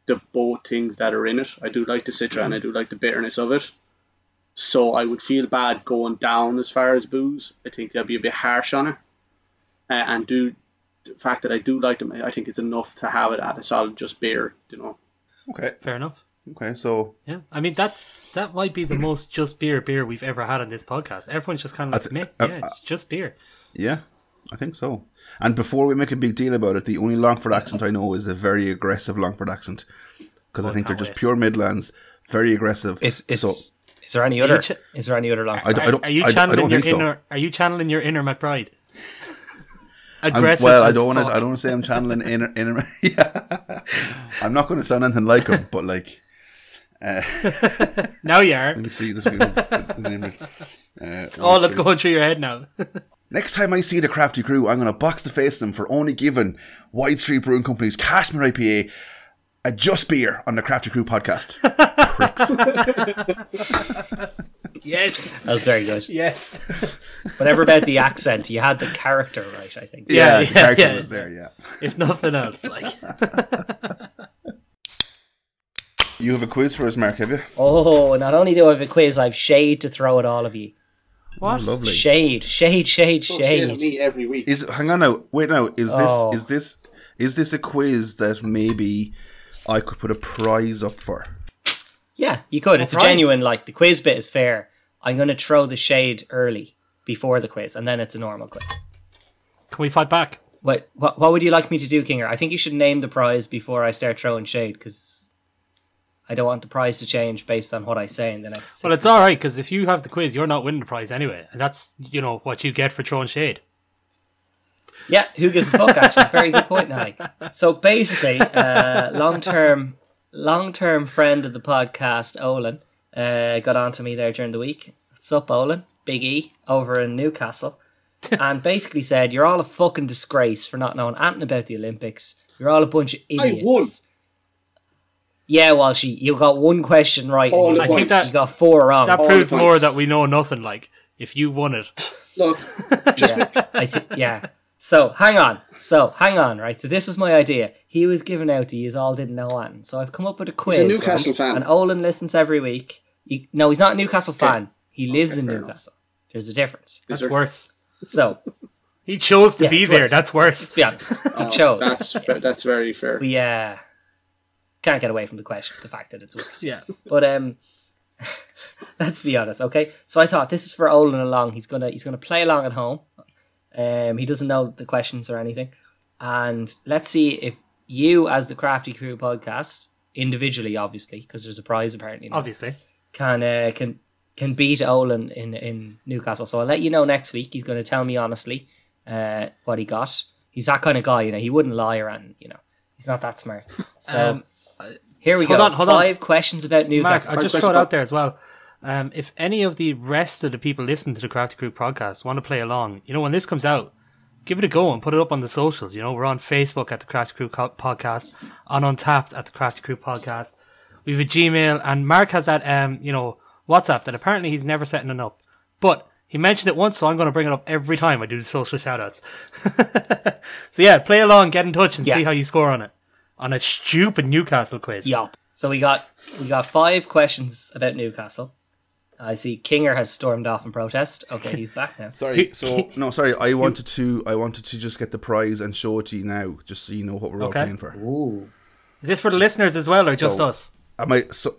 the both things that are in it. I do like the citra and I do like the bitterness of it. So I would feel bad going down as far as booze. I think that'd be a bit harsh on it. Uh, and do the fact that I do like them, I think it's enough to have it at a solid just beer. You know, Okay. Fair enough. Okay. So Yeah, I mean that's that might be the most just beer beer we've ever had on this podcast. Everyone's just kind of like, I thi- meh, uh, yeah, it's just beer. yeah, I think so. And before we make a big deal about it, the only Longford accent I know is a very aggressive Longford accent because I think they're just wait. pure Midlands, very aggressive. Is is so is there any other? ch- is there any other long? I don't- Are, are you I don't- I channeling your think so. inner? Are you channeling your inner McBride? I'm- Aggressive. well, I don't want to. I don't want to say I'm channeling inner. inner yeah, I'm not going to sound anything like him, but like. Now you are. Let me see this. Uh, Oh, let's go through your head now. Next time I see the Crafty Crew, I'm going to box the face them for only giving Wide Street Brewing Company's Cashmere IPA a just beer on the Crafty Crew podcast. Pricks. yes, That was very good. yes. Whatever about the accent, you had the character right. I think. Yeah, Yeah, the character yeah. was there. Yeah, If nothing else, like you have a quiz for us, Mark, have you? Oh, not only do I have a quiz, I have shade to throw at all of you. what? Oh, lovely. Shade, shade, shade, Don't say shade. me every week. Is hang on now. Wait now. Is this Oh. is this is this a quiz that maybe I could put a prize up for? Yeah, you could. It's a genuine. Like the quiz bit is fair. I'm going to throw the shade early before the quiz, and then it's a normal quiz. Can we fight back? What what, what would you like me to do, Kinger? I think you should name the prize before I start throwing shade because I don't want the prize to change based on what I say in the next. Well, it's all right because if you have the quiz, you're not winning the prize anyway, and that's you know what you get for throwing shade. Yeah, who gives a fuck? Actually, very good point, Nally. So basically, uh, long term, long term friend of the podcast, Olin, uh, got onto me there during the week. What's up, Olin? Big E over in Newcastle, and basically said, "You're all a fucking disgrace for not knowing anything about the Olympics. You're all a bunch of idiots." Won. Yeah, well, she you got one question right. All and you, I think that- you got four wrong. That All proves the more that we know nothing. Like if you won it, Look, yeah, I thi- yeah. So hang on. So hang on, right? So this is my idea. He was given out to you all didn't know what. So I've come up with a quiz. A Newcastle right? fan. And Olin listens every week. He, no, he's not a Newcastle fan. He lives Okay, in fair enough. Newcastle. There's a difference. that's there- worse. So He chose to Yeah, be there. worse. That's worse. let's be honest. oh, He chose. that's that's very fair. We uh can't get away from the question, the fact that it's worse. Yeah. But um let's be honest, okay? So I thought this is for Olin along. He's gonna he's gonna play along at home. Um he doesn't know the questions or anything. And let's see if you as the Crafty Crew podcast, individually obviously, because there's a prize apparently now, Obviously. can uh, can can beat Olin in in Newcastle. So I'll let you know next week. He's gonna tell me honestly uh what he got. He's that kind of guy, you know, he wouldn't lie around, you know. He's not that smart. So Um, here we hold go. on, hold on. Five questions about Mark, Newcastle. I just question throw it out there as well. Um, if any of the rest of the people listening to the Crafty Crew podcast want to play along, you know, when this comes out, give it a go and put it up on the socials. You know, we're on Facebook at the Crafty Crew Co- podcast, on Untappd at the Crafty Crew podcast. We have a Gmail, and Mark has that, um, you know, WhatsApp that apparently he's never setting it up. But he mentioned it once, so I'm going to bring it up every time I do the social shoutouts. so yeah, play along, get in touch, and Yeah. see how you score on it. On a stupid Newcastle quiz. Yup. So we got we got five questions about Newcastle. I see Kinger has stormed off in protest. Okay, he's back now. Sorry. So no, sorry. I wanted to. I wanted to just get the prize and show it to you now, just so you know what we're all Okay. playing for. Ooh. Is this for the listeners as well, or just So- us? Am I so?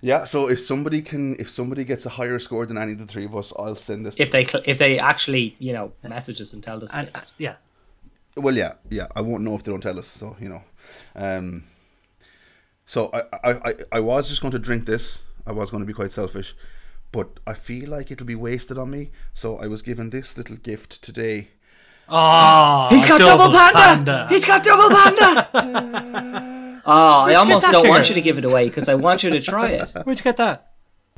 Yeah. So if somebody can, if somebody gets a higher score than any of the three of us, I'll send this. If they cl- if they actually you know message us and tell us. And uh, yeah, Well, yeah, yeah. I won't know if they don't tell us. So you know, um, so I, I, I, I was just going to drink this. I was going to be quite selfish, but I feel like it'll be wasted on me. So I was given this little gift today. oh, He's got double, panda! panda. He's got double panda. oh, I almost don't want you to give it away because I want you to try it. Where'd you get that?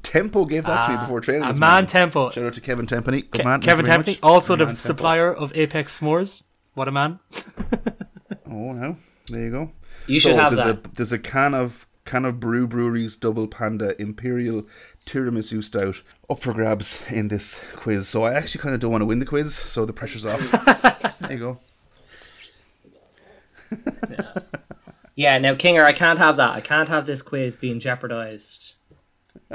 Tempo gave that to me Ah, before training. a this man morning. Tempo. Shout out to Kevin Tempany. Ke- man. Kevin thank you Tempany, very also the Man Tempo. supplier of Apex S'mores. What a man! Oh no, there you go. You should have there's that. A, there's a can of can of Brew Brewery's Double Panda Imperial Tiramisu Stout up for grabs in this quiz. So I actually kind of don't want to win the quiz, so the pressure's off. there you go. Yeah, now Kinger, I can't have that. I can't have this quiz being jeopardized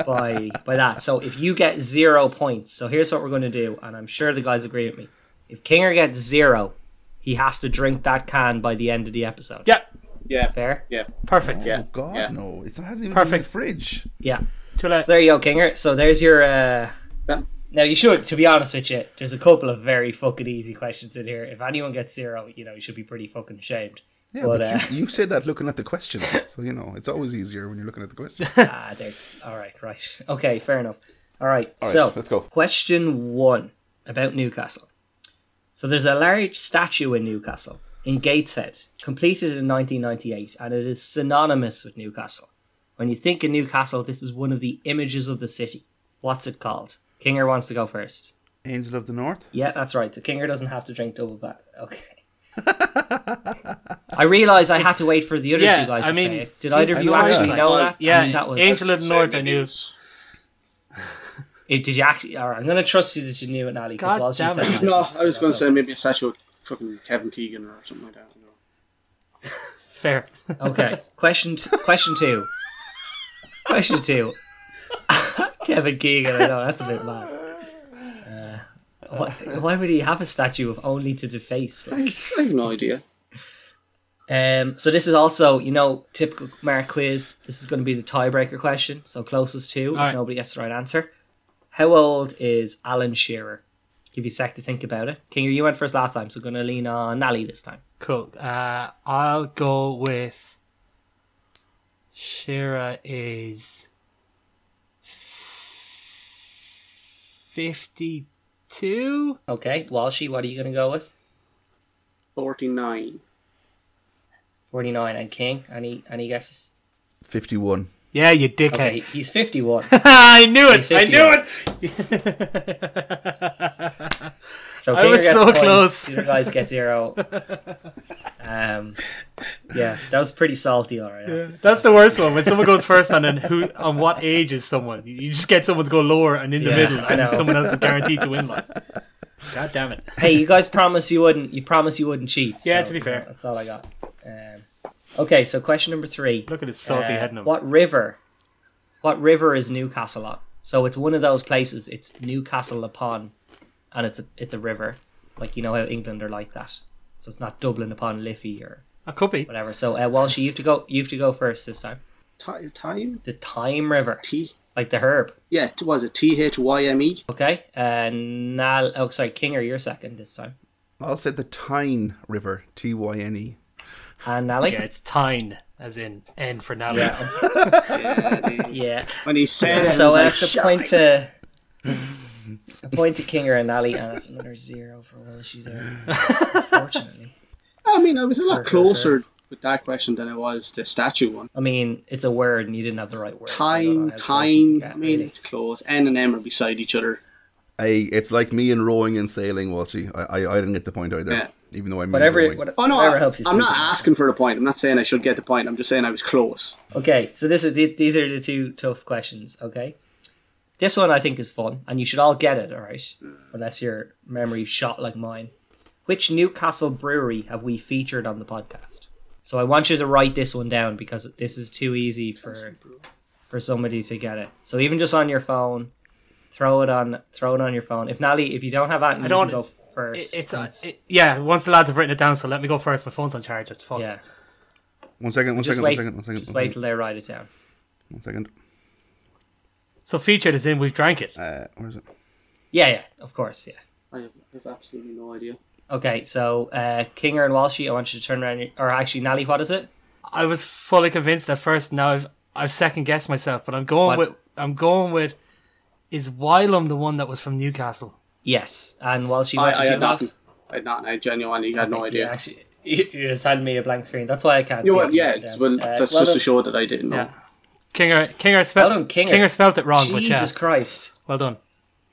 by by that. So if you get zero points, so here's what we're going to do, and I'm sure the guys agree with me. If Kinger gets zero, he has to drink that can by the end of the episode. Yeah, Yeah, Fair? yeah. perfect. Yeah. Oh God, yeah. no! It's, it hasn't even Perfect. been in the fridge. Yeah. Too late. So there you go, Kinger. So there's your. uh That- Now you should, to be honest with you, there's a couple of very fucking easy questions in here. If anyone gets zero, you know, you should be pretty fucking ashamed. Yeah, But, but, uh, you, you said that looking at the questions, so you know it's always easier when you're looking at the questions. ah, there. All right, right. Okay, fair enough. All right. All right, so let's go. Question one about Newcastle. So there's a large statue in Newcastle in Gateshead, completed in 1998, and it is synonymous with Newcastle. When you think of Newcastle, this is one of the images of the city. What's it called? Kinger wants to go first. Angel of the North. Yeah, that's right. So Kinger doesn't have to drink double back. Okay. I realised I had to wait for the other Yeah, two guys I to mean, say it. Did either of you actually like, know well, that? yeah, I mean, that was. Angel of the North, I Same knew. news. It, did you actually? All right, I'm going to trust you that you knew it, Nally. God Because damn said it. you No, I was going to that's say maybe a statue of fucking Kevin Keegan or something like that. you know. Fair. Okay. Question t- question two. Question two. Kevin Keegan, I know that's a bit mad. Uh, why, why would he have a statue of only to deface? Like, I have no idea. um, so this is also, you know, typical Mark quiz. This is going to be the tiebreaker question. So closest to, if Alright. nobody gets the right answer. How old is Alan Shearer? Give you a sec to think about it. King, you went first last time, so going to lean on Nally this time. Cool. Uh, I'll go with Shearer is fifty-two. Okay, Walshy, what are you going to go with? 49. 49 and King. Any any guesses? Fifty-one. Yeah, you Okay, dickhead. he's 51. I knew it. I knew it. So I Kinger was so close. The guys get zero. Um, Yeah, that was pretty salty, all right. Yeah, that's the worst one when someone goes first on and who on what age is someone. You just get someone to go lower and in the Yeah, middle, I and know. someone else is guaranteed to win. Like, god damn it! Hey, you guys promise you wouldn't. You promise you wouldn't cheat. Yeah, so, to be fair. that's all I got. Okay, so question number three. Look at his salty Uh, head. Number. What river? What river is Newcastle on? So it's one of those places. It's Newcastle upon, and it's a it's a river. Like you know how England are like that. So it's not Dublin upon Liffey or A could be. whatever. So uh, Walshy, you have to go. You have to go first this time. Ti- Time? The Time River, T. like the herb. Yeah, t- was it T H Y M E? Okay. Uh, now, Oh, sorry, Kinger, you're second this time. I'll say the Tyne River, T Y N E. And Nally. Yeah, it's Tyne, as in N for Nally. Yeah. yeah. When he said it, I So was like, it's a point to a point to Kinger and Nally, and that's another zero for Walshy there. Unfortunately. I mean, I was a lot Fair, fair, closer with that question than I was the statue one. I mean, it's a word, and you didn't have the right word. so I Time, how close you time. I mean, really. it's close. N and M are beside each other. I, it's like me and rowing and sailing, Walshy. I, I, I didn't get the point either, Yeah. even though I'm whatever. rowing. What, Oh no, whatever I, helps you. I'm not asking for the point. I'm not saying I should get the point. I'm just saying I was close. Okay, so this is the- these are the two tough questions. Okay, this one I think is fun, and you should all get it. All right, unless your memory shot like mine. Which Newcastle brewery have we featured on the podcast? So I want you to write this one down because this is too easy for for somebody to get it. So even just on your phone, throw it on throw it on your phone. If Nally, if you don't have that, I don't. you can go It's, first. it- it's uh, it- yeah. Once the lads have written it down, so let me go first. My phone's on charge. It's fucked. Yeah. One second. One second. Wait, one second. One second. Just one wait second, till they write it down. One second. So featured is in. We've drank it. Uh, where is it? Yeah, yeah, of course, yeah. I have, I have absolutely no idea. Okay, so uh, Kinger and Walshy, I want you to turn around. Your, or actually, Nally, what is it? I was fully convinced at first. Now I've I've second guessed myself, but I'm going What? with I'm going with. Is Wylam the one that was from Newcastle? Yes, and Walshy what I did you had have? nothing. I had nothing. I genuinely had no idea. Yeah, actually, you you just had me a blank screen. That's why I can't. You see what? Yeah, down. it's, well, Uh, that's well just done. to show that I didn't know. Yeah. Kinger Kinger spelled Well done, Kinger. Kinger spelled it wrong, but Jesus yeah, Christ, well done.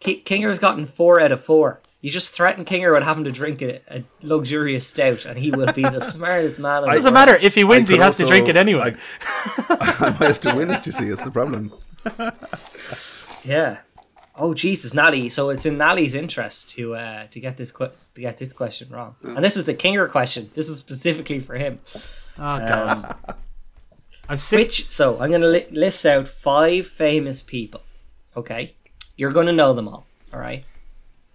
Ki- Kinger's gotten four out of four. You just threaten Kinger with having to drink a, a luxurious stout, and he will be the smartest man. In It the doesn't matter if he wins, he could has to drink it anyway. I, I might have to win it, you see, it's the problem. Yeah. Oh Jesus, Nally. So it's in Nally's interest to uh, to get this que- to get this question wrong. And this is the Kinger question. This is specifically for him. Oh god, Um, I'm sick. which so I'm going to li- list out five famous people. Okay, you're going to know them all. All right,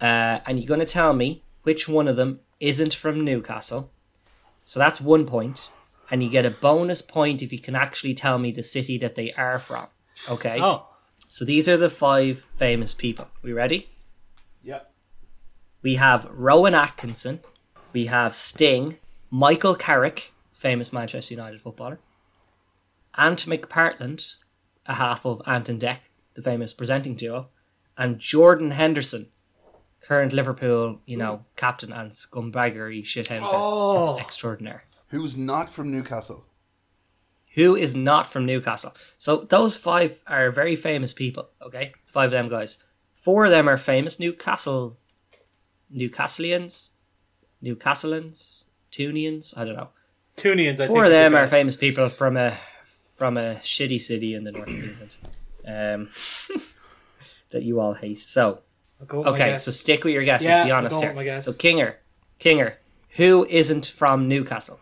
uh, and you're going to tell me which one of them isn't from Newcastle. So that's one point, and you get a bonus point if you can actually tell me the city that they are from. Okay. Oh, So these are the five famous people. We ready? Yep. We have Rowan Atkinson. We have Sting. Michael Carrick, famous Manchester United footballer. Ant McPartlin, a half of Ant and Dec, the famous presenting duo. And Jordan Henderson, current Liverpool, you know, captain and scumbaggery shithouse Oh. extraordinaire. Who's not from Newcastle? Who is not from Newcastle. So those five are very famous people, okay? Five of them guys. Four of them are famous Newcastle Newcastleians, Newcastleans, Tunians, I don't know. Tunians. I Four think of is the them are famous people from a from a shitty city in the north of England. Um that you all hate. So I'll go with my okay, so stick with your guesses, Yeah, be honest here. So Kinger, Kinger, who isn't from Newcastle?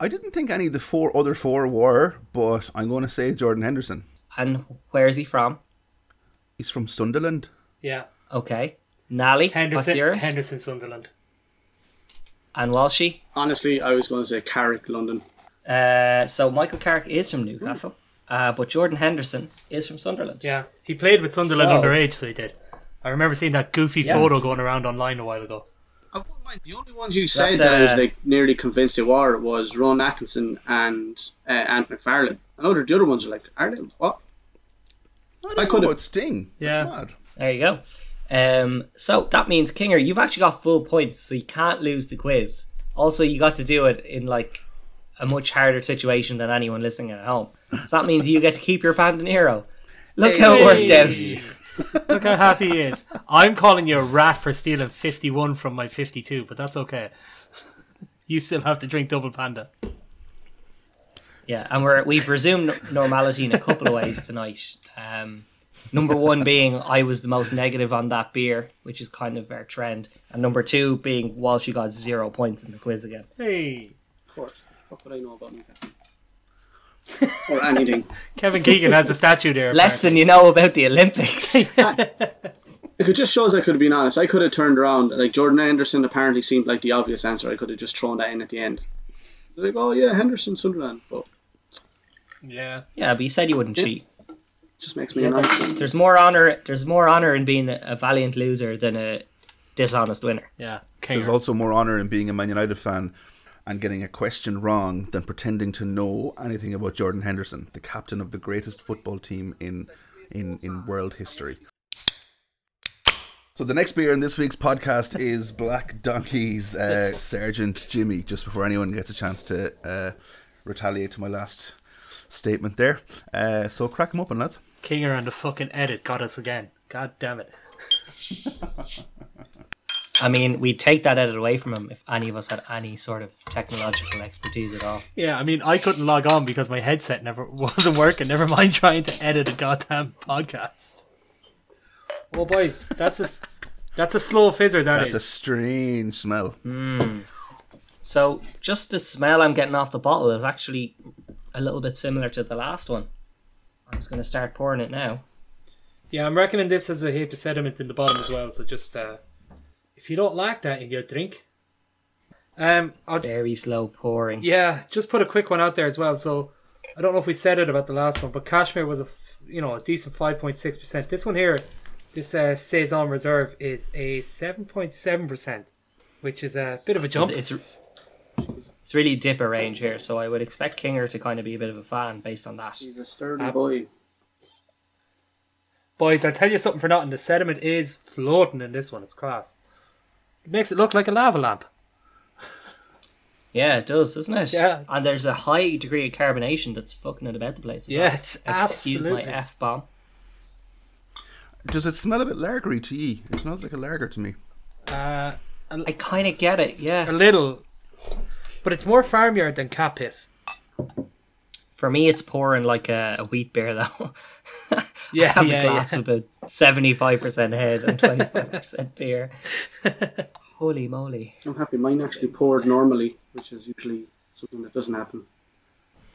I didn't think any of the four other four were, but I'm going to say Jordan Henderson. And where is he from? He's from Sunderland. yeah, Okay. Nally, Henderson. what's yours? Henderson, Sunderland. And Walshy. Honestly, I was going to say Carrick, London. Uh, so Michael Carrick is from Newcastle, uh, but Jordan Henderson is from Sunderland. Yeah, he played with Sunderland So- underage, so he did. I remember seeing that goofy Yeah. photo going around online a while ago. I wouldn't mind. The only ones you said That's, that I was uh, like nearly convinced they were was Ron Atkinson and uh, Ant McFarlane. I know the other ones are like, are they? What? I, I don't could've- know about Sting. Yeah. That's mad. There you go. Um, so that means Kinger, you've actually got full points, so you can't lose the quiz. Also, you got to do it in like a much harder situation than anyone listening at home. So that means you get to keep your Pandanero. Look how it worked out. Look how happy he is. I'm calling you a rat for stealing 51 from my 52, but that's okay. You still have to drink double panda. Yeah, and we're we've resumed normality in a couple of ways tonight. Um, number one being I was the most negative on that beer, which is kind of our trend, and number two being Walsh, you got zero points in the quiz again. Hey, Of course. What would I know about Newcastle? Or anything. Kevin Keegan has a statue there. Less than you know about the Olympics. It just shows I could have been honest. I could have turned around. Like Jordan Henderson apparently seemed like the obvious answer. I could have just thrown that in at the end. Like, oh yeah, Henderson, Sunderland. But yeah. yeah, but you said you wouldn't Yeah. cheat. just makes me Yeah, an honest there- man. there's more honor. There's more honor in being a, a valiant loser than a dishonest winner. Yeah. There's also more honour in being a Man United fan and getting a question wrong than pretending to know anything about Jordan Henderson, the captain of the greatest football team in in, in world history. So the next beer in this week's podcast is Black Donkey's uh, Sergeant Jimmy. Just before anyone gets a chance to uh, retaliate to my last statement there, uh, so crack them open, lads. Kinger and the fucking edit got us again. God damn it. I mean, we'd take that edit away from him if any of us had any sort of technological expertise at all. Yeah, I mean, I couldn't log on because my headset never wasn't working. Never mind trying to edit a goddamn podcast. Well, boys, that's a that's a slow fizzer. That That's a strange smell. So, just the smell I'm getting off the bottle is actually a little bit similar to the last one. I'm just going to start pouring it now. Yeah, I'm reckoning this has a heap of sediment in the bottom as well. So just uh, if you don't like that in your drink, um, I'll, Very slow pouring. yeah, just put a quick one out there as well. So I don't know if we said it about the last one, but Cashmere was a f- you know a decent five point six percent. This one here, this uh, saison reserve is a seven point seven percent, which is a bit of a jump. It's it's really DIPA range here, so I would expect Kinger to kind of be a bit of a fan based on that. He's a sturdy Uh, boy. Boys, I'll tell you something for nothing. The sediment is floating in this one. It's class. It makes it look like a lava lamp. Yeah, it does, doesn't it? Yeah, it's- And there's a high degree of carbonation that's fucking it about the place. as Yeah, well. it's Excuse absolutely. my f bomb. Does it smell a bit lagery to ye? It smells like a lager to me. Uh, I kind of get it. Yeah. A Yeah. little, but it's more farmyard than cat piss. For me, it's pouring like a, a wheat beer though. Yeah, I have yeah, a glass yeah. of about seventy-five percent head and twenty-five percent beer. Holy moly! I'm happy. Mine actually poured normally, which is usually something that doesn't happen.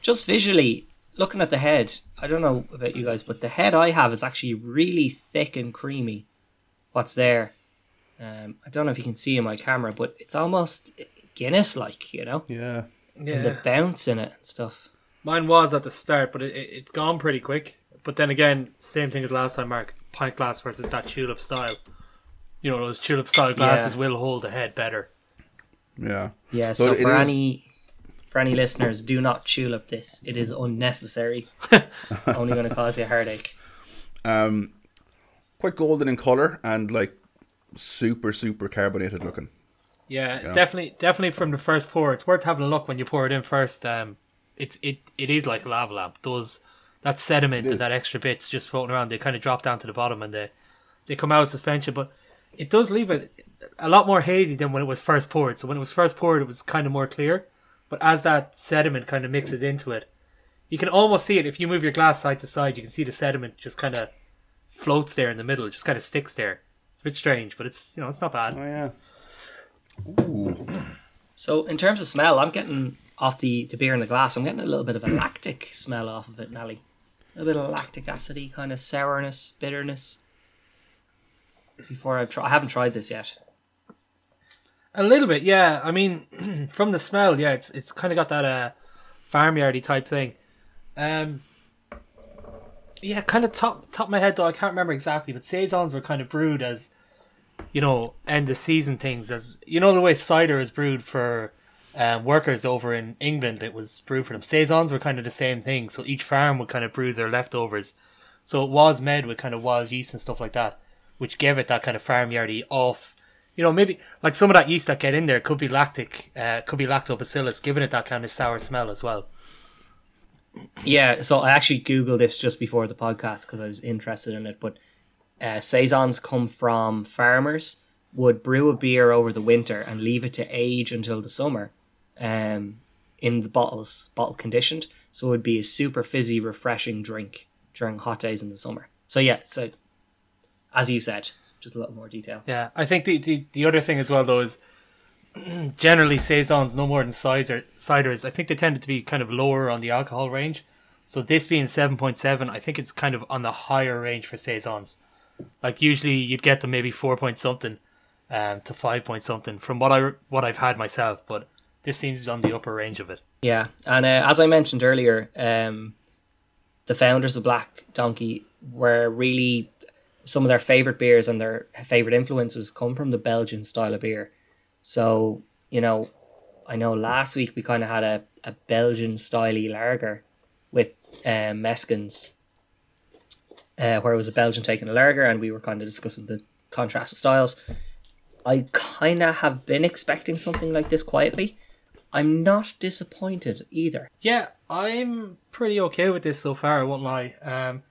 Just visually looking at the head, I don't know about you guys, but the head I have is actually really thick and creamy. What's there? Um, I don't know if you can see in my camera, but it's almost Guinness-like, you know, Yeah. and the bounce in it and stuff. mine was at the start, but it, it, it's gone pretty quick. But then again, same thing as last time, Mark. Pint glass versus that tulip style. You know, those tulip style glasses Yeah. will hold the head better. Yeah. Yeah, But so it for is- any for any listeners, do not tulip this. It is unnecessary. Only going to cause you a heartache. Um, quite golden in color and like super super carbonated looking. Yeah, Yeah. definitely, definitely from the first pour. It's worth having a look when you pour it in first. Um, it's it it is like a lava lamp. Those that sediment and that extra bits just floating around, they kind of drop down to the bottom and they they come out of suspension. But it does leave it a lot more hazy than when it was first poured. So when it was first poured, it was kind of more clear. But as that sediment kind of mixes into it, you can almost see it if you move your glass side to side. You can see the sediment just kind of floats there in the middle. It just kind of sticks there. It's a bit strange, but it's you know it's not bad. Oh yeah. Ooh. So in terms of smell, I'm getting off the, the beer in the glass. I'm getting a little bit of a lactic smell off of it, Nally. A of lactic acidy, kind of sourness, bitterness. Before I've tried, I haven't tried this yet. A little bit, yeah. I mean, from the smell, yeah, it's it's kind of got that uh, farmyardy type thing. Um, yeah, kind of top top of my head though. I can't remember exactly, but saisons were kind of brewed as, you know, end of season things. As you know, the way cider is brewed for um, workers over in England, it was brewed for them. Saisons were kind of the same thing. So each farm would kind of brew their leftovers. So it was made with kind of wild yeast and stuff like that, which gave it that kind of farmyardy off you know, maybe like some of that yeast that get in there could be lactic, uh, could be lactobacillus, giving it that kind of sour smell as well. Yeah, so I actually googled this just before the podcast because I was interested in it. But uh, saisons come from farmers would brew a beer over the winter and leave it to age until the summer, um, in the bottles, bottle conditioned. So it would be a super fizzy, refreshing drink during hot days in the summer. So yeah, so as you said, just a little more detail. Yeah, I think the, the, the other thing as well though is generally saisons no more than cider ciders. I think they tended to be kind of lower on the alcohol range. So this being seven point seven, I think it's kind of on the higher range for saisons. Like usually you'd get them maybe four point something, um, to five point something from what I what I've had myself, but this seems on the upper range of it. Yeah, and uh, as I mentioned earlier, um, the founders of Black Donkey were really some of their favorite beers and their favorite influences come from the Belgian style of beer. So you know, I know last week we kind of had a, a Belgian styley lager with uh, Mescans, uh, where it was a Belgian taking a lager, and we were kind of discussing the contrast of styles. I kind of have been expecting something like this quietly. I'm not disappointed either. Yeah, I'm pretty okay with this so far. I won't lie. Um,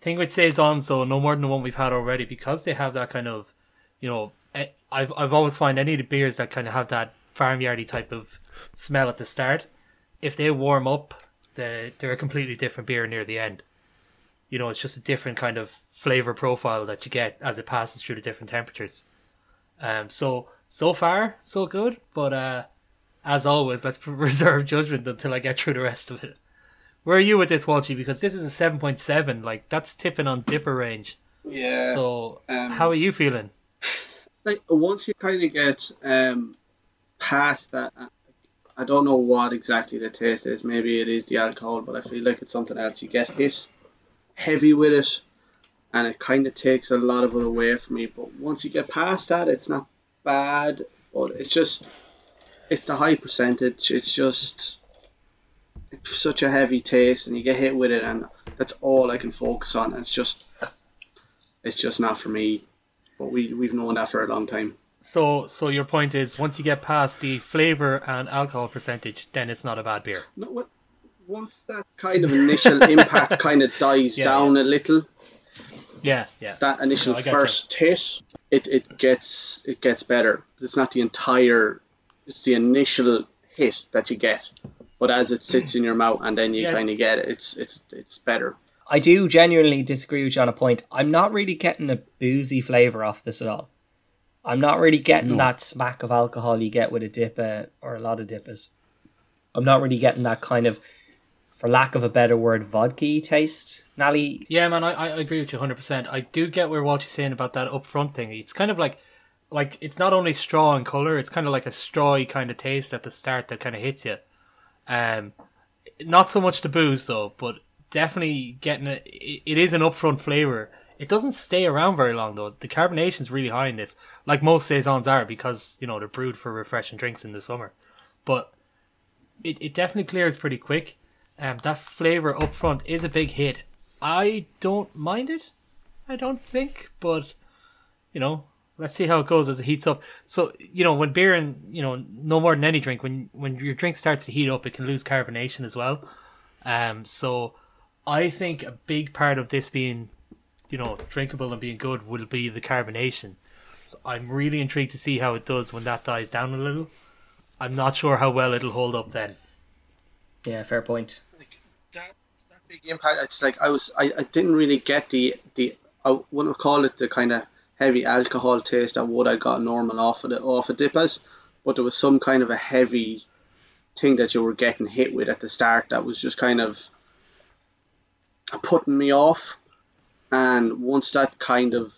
thing with saisons though, no more than the one we've had already, because they have that kind of, you know, eh, I've I've always find any of the beers that kind of have that farmyardy type of smell at the start. If they warm up, they they're a completely different beer near the end. You know, it's just a different kind of flavor profile that you get as it passes through the different temperatures. Um, so so far so good, but uh, as always, let's reserve judgment until I get through the rest of it. Where are you with this, Walshy? Because this is a seven point seven. Like that's tipping on DIPA range. Yeah. So um, how are you feeling? like once you kind of get um, past that, I don't know what exactly the taste is. Maybe it is the alcohol, but I feel like it's something else. You get hit heavy with it, and it kind of takes a lot of it away from me. But once you get past that, it's not bad. But it's just, it's the high percentage. It's just it's such a heavy taste, and you get hit with it, and that's all I can focus on. And it's just, it's just not for me. But we we've known that for a long time. So so your point is once you get past the flavor and alcohol percentage, then it's not a bad beer. No, what, once that kind of initial impact kind of dies Yeah, down a little, Yeah, yeah. that initial No, first hit, it, it gets it gets better. It's not the entire, it's the initial hit that you get, but as it sits in your mouth and then you Yeah. kind of get it, it's it's it's better. I do genuinely disagree with you on a point. I'm not really getting a boozy flavour off this at all. I'm not really getting that smack of alcohol you get with a DIPA uh, or a lot of DIPAs. I'm not really getting that kind of, for lack of a better word, vodka taste. Nally, Yeah, man, I, I agree with you 100%. I do get where Walshy's saying about that upfront thing. It's kind of like, like it's not only straw in color, it's kind of like a strawy kind of taste at the start that kind of hits you. Um, not so much the booze though, but definitely getting a, it, it is an upfront flavor. It doesn't stay around very long though. The carbonation's really high in this, like most saisons are, because you know they're brewed for refreshing drinks in the summer. But it, it definitely clears pretty quick. Um, that flavor up front is a big hit. I don't mind it. I don't think, but you know, let's see how it goes as it heats up. So you know, when beer and you know, no more than any drink, when when your drink starts to heat up, it can lose carbonation as well. Um, so I think a big part of this being, you know, drinkable and being good will be the carbonation. So I'm really intrigued to see how it does when that dies down a little. I'm not sure how well it'll hold up then. yeah, fair point. Like that, that big impact. It's like I was I, I didn't really get the the I wouldn't call it the kind of heavy alcohol taste that would I got normal off of the off of DIPAs, but there was some kind of a heavy thing that you were getting hit with at the start that was just kind of putting me off. And once that kind of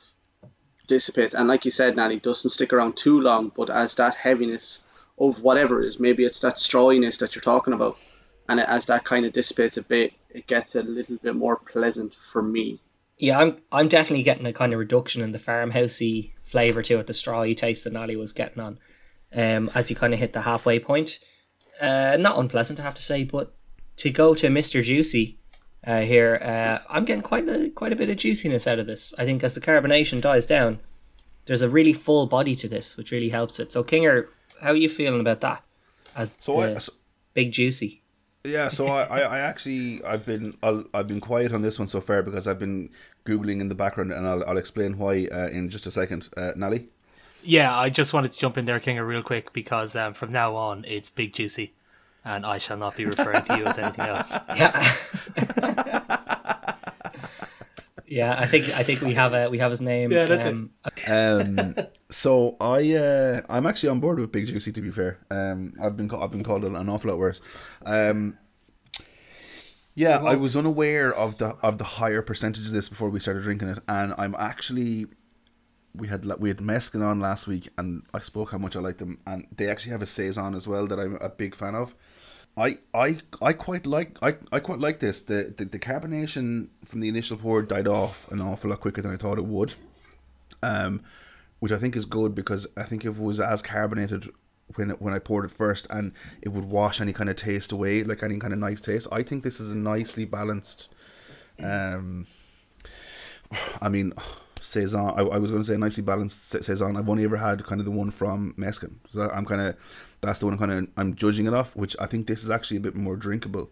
dissipates, and like you said, Nally doesn't stick around too long, but as that heaviness of whatever it is, maybe it's that strawiness that you're talking about, and as that kind of dissipates a bit, it gets a little bit more pleasant for me. Yeah, I'm I'm definitely getting a kind of reduction in the farmhousey flavour to it, the strawy taste that Nally was getting on. Um, as you kind of hit the halfway point. Uh, not unpleasant, I have to say, but to go to Mr. Juicy uh, here, uh, I'm getting quite a quite a bit of juiciness out of this. I think as the carbonation dies down, there's a really full body to this, which really helps it. So, Kinger, how are you feeling about that? As So I, so- big juicy. Yeah, so I, I, I actually I've been I'll, I've been quiet on this one so far because I've been googling in the background and I'll, I'll explain why uh, in just a second. Uh, Nally, Yeah, I just wanted to jump in there, Kinger, real quick because um, from now on it's big juicy. and I shall not be referring to you as anything else. Yeah. Yeah, I think I think we have a we have his name. Yeah, that's it. um, Um, so I uh, I'm actually on board with Big Juicy. To be fair, um, I've been I've been called an awful lot worse. Um, yeah, I was unaware of the of the higher percentage of this before we started drinking it, and I'm actually we had we had Mescan on last week, and I spoke how much I like them, and they actually have a saison as well that I'm a big fan of. I I I quite like I, I quite like this. The, the the carbonation from the initial pour died off an awful lot quicker than I thought it would um, which I think is good because I think if it was as carbonated when it, when I poured it first, and it would wash any kind of taste away, like any kind of nice taste. I think this is a nicely balanced. Um, I mean, saison. I, I was going to say nicely balanced sa- saison. I've only ever had kind of the one from Mescan. So I'm kind of that's the one kind of I'm judging it off. Which I think this is actually a bit more drinkable.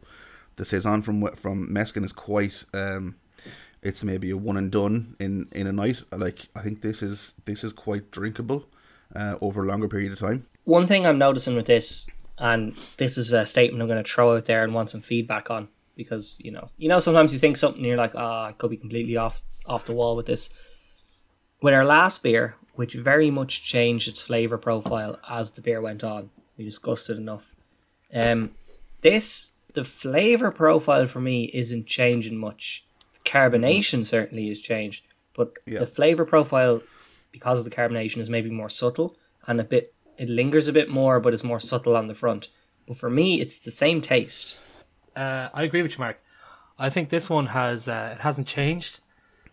The saison from from Mescan is quite. Um, it's maybe a one and done in in a night. Like I think this is this is quite drinkable uh, over a longer period of time. One thing I'm noticing with this, and this is a statement I'm going to throw out there and want some feedback on, because you know, you know, sometimes you think something, and you're like, ah, I could be completely off off the wall with this. With our last beer, which very much changed its flavor profile as the beer went on, we discussed it enough. Um, this the flavor profile for me isn't changing much. The carbonation certainly has changed, but Yeah. the flavor profile because of the carbonation is maybe more subtle and a bit it lingers a bit more but is more subtle on the front but for me it's the same taste Uh, I agree with you, Mark. I think this one has uh, it hasn't changed.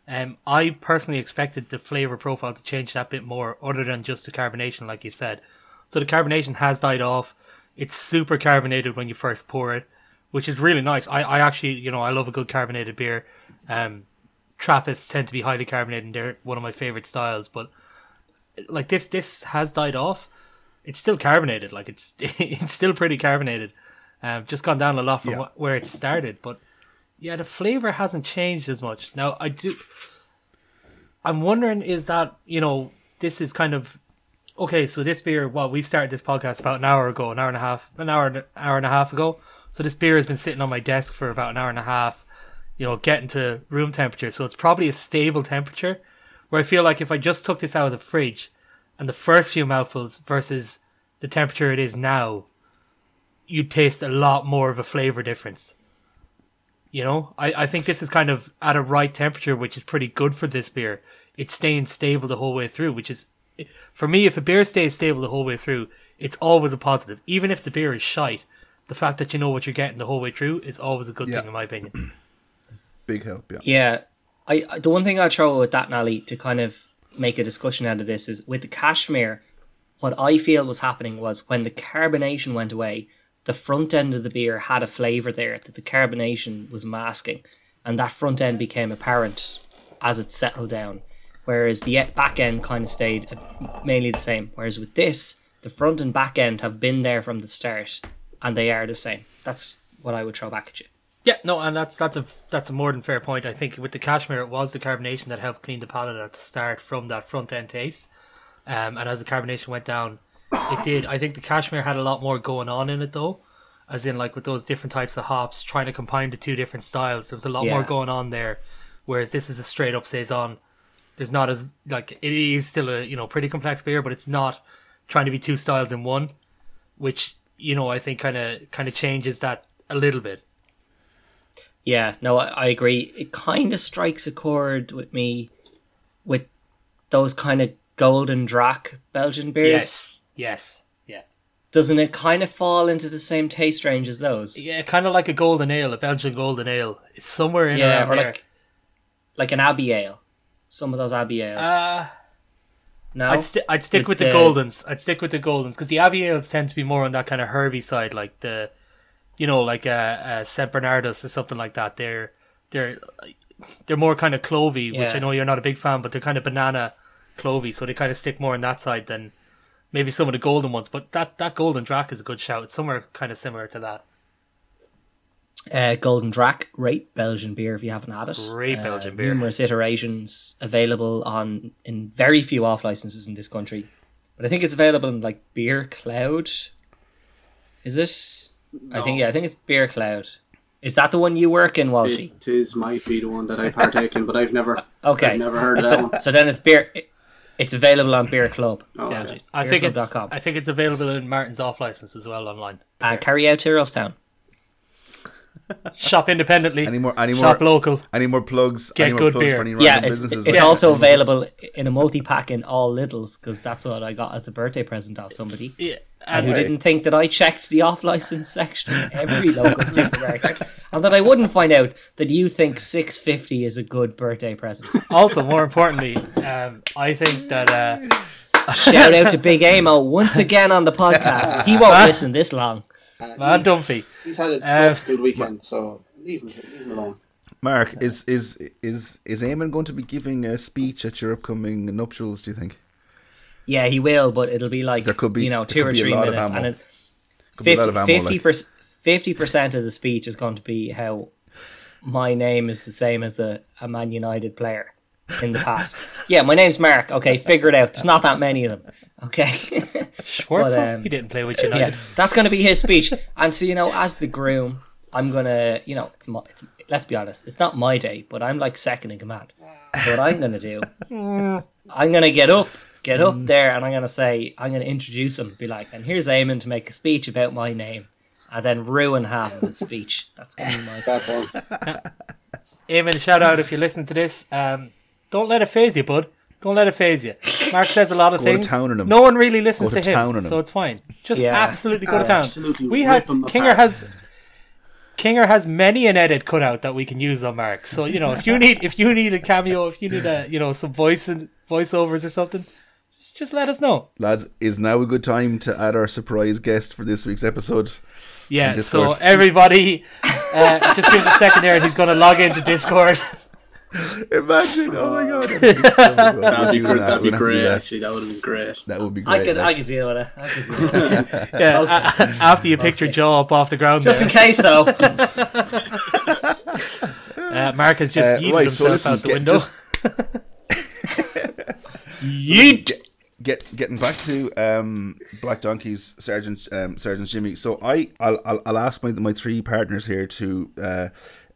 Um, I personally expected the flavor profile to change that bit more, other than just the carbonation, like you said. So the carbonation has died off. It's super carbonated when you first pour it, which is really nice. I, I actually, you know, I love a good carbonated beer. Um, Trappists tend to be highly carbonated, and they're one of my favorite styles. But like this, this has died off. It's still carbonated, like it's it's still pretty carbonated. Um, just gone down a lot from Yeah. wh- where it started, but yeah, the flavor hasn't changed as much. Now I do. I'm wondering is that you know this is kind of okay. So this beer, well, we started this podcast about an hour ago, an hour and a half, an hour, hour and a half ago. So this beer has been sitting on my desk for about an hour and a half. You know, getting to room temperature, so it's probably a stable temperature. Where I feel like if I just took this out of the fridge, and the first few mouthfuls versus the temperature it is now, you'd taste a lot more of a flavor difference. You know, I, I think this is kind of at a right temperature, which is pretty good for this beer. It's staying stable the whole way through, which is, for me, if a beer stays stable the whole way through, it's always a positive. Even if the beer is shite, the fact that you know what you're getting the whole way through is always a good Yeah. thing, in my opinion. Big help, yeah. yeah I I- the one thing I'll throw with that Nally to kind of make a discussion out of this is with the cashmere what I feel was happening was when the carbonation went away the front end of the beer had a flavor there that the carbonation was masking and that front end became apparent as it settled down whereas the back end kind of stayed uh, mainly the same whereas with this the front and back end have been there from the start and they are the same that's what I would throw back at you Yeah, no, and that's that's a that's a more than fair point. I think with the cashmere, it was the carbonation that helped clean the palate at the start from that front end taste. Um, and as the carbonation went down, it did. I think the cashmere had a lot more going on in it though, as in like with those different types of hops, trying to combine the two different styles. There was a lot more going on there, whereas this is a straight up saison. There's not as like it is still a you know pretty complex beer, but it's not trying to be two styles in one, which you know I think kind of kind of changes that a little bit. Yeah, no, I, I agree. It kind of strikes a chord with me with those kind of golden drac Belgian beers. Yes. Yes. Yeah. Doesn't it kind of fall into the same taste range as those? Yeah, kind of like a golden ale, a Belgian golden ale. It's somewhere in Yeah, around or there. like like an Abbey Ale. Some of those Abbey Ales. uh, no, I'd, sti- I'd stick with, With the, the- Goldens. I'd stick with the Goldens because the Abbey ales tend to be more on that kind of herby side, like the, you know, like a, uh, Saint Bernardus or something like that. They're they're they're more kind of clovey, which I know you're not a big fan, but they're kind of banana clovey, so they kind of stick more on that side than maybe some of the golden ones. But that that golden drac is a good shout. It's somewhere kind of similar to that. uh, Golden Drac, great Belgian beer if you haven't had it. Great Uh, Belgian beer. Numerous iterations available on in very few off licenses in this country, but I think it's available in like Beer Cloud. Is it? I think yeah, I think it's Beer Cloud. Is that the one you work in, Walshy? It is might be the one that I partake in, but I've never, Okay. I've never heard of so, that one. so then it's beer. It's available on Beer Club. Oh, Yeah, okay. I think it's I think it's available in Martin's off license as well online. Uh, carry out to Earlstown. Shop independently. Any more? Any more? shop local. Any more plugs? Get any more good plugs beer. For any Yeah, it's, businesses? it's Yeah. also available in a multi pack in all Lidls because that's what I got as a birthday present off somebody. Yeah, And and who didn't think that I checked the off license section in every local supermarket, and that I wouldn't find out that you think six fifty is a good birthday present. also more importantly, um, I think that uh, Shout out to Big Amo once again on the podcast. He won't listen this long. Man Dunphy. He's had a Uh, rough good weekend, so leave him, leave him alone. Mark, is is is is Eamon going to be giving a speech at your upcoming nuptials? Do you think? Yeah, he will, but it'll be like There could be- you know two or three lot of minutes, ammo. and it, Could be a lot of ammo, 50 like. percent fifty percent of the speech is going to be how my name is the same as a, a Man United player in the past. yeah, my name's Mark. Okay, figure it out. There's not that many of them. Okay. Schwartz, But, um, he didn't play with yeah, United. that's going to be his speech. And so you know, as the groom, I'm gonna, you know, it's, my, it's let's be honest, it's not my day, but I'm like second in command. So what I'm gonna do, I'm gonna get up, get up there, and I'm gonna say, I'm gonna introduce him, be like, and here's Eamon to make a speech about my name, and then ruin half of his speech. That's gonna be my. Bad one. Eamon, shout out if you listen to this. Um, don't let it phase you, bud. Don't let it phase you. Mark says a lot of Go to things. town on him. No one really listens Go to, to town on him, him. so it's fine. Just Yeah. absolutely go to town. Absolutely we rip had Kinger has Kinger has many an edit cut out that we can use on Mark. So you know, if you need if you need a cameo, if you need a you know some voice and voiceovers or something, just just let us know. Lads, is now a good time to add our surprise guest for this week's episode? Yeah. So everybody, uh, just give us a second there, and he's going to log into Discord. Imagine! Oh my god, that'd be, so. That'd be, great. do that. That'd be have to great. that. Actually, that would have been great. That would be I great. could, I like. could deal with it. I could deal with it. Yeah, a- a- after you picked your jaw up off the ground, Just there. in case, though. Uh, Mark has just Uh, yeeted right, so himself listen, out the get- window. just- Yeet. Get getting back to um, Black Donkey's Sergeant um, Sergeant Jimmy. So I I'll, I'll, I'll ask my my three partners here to uh,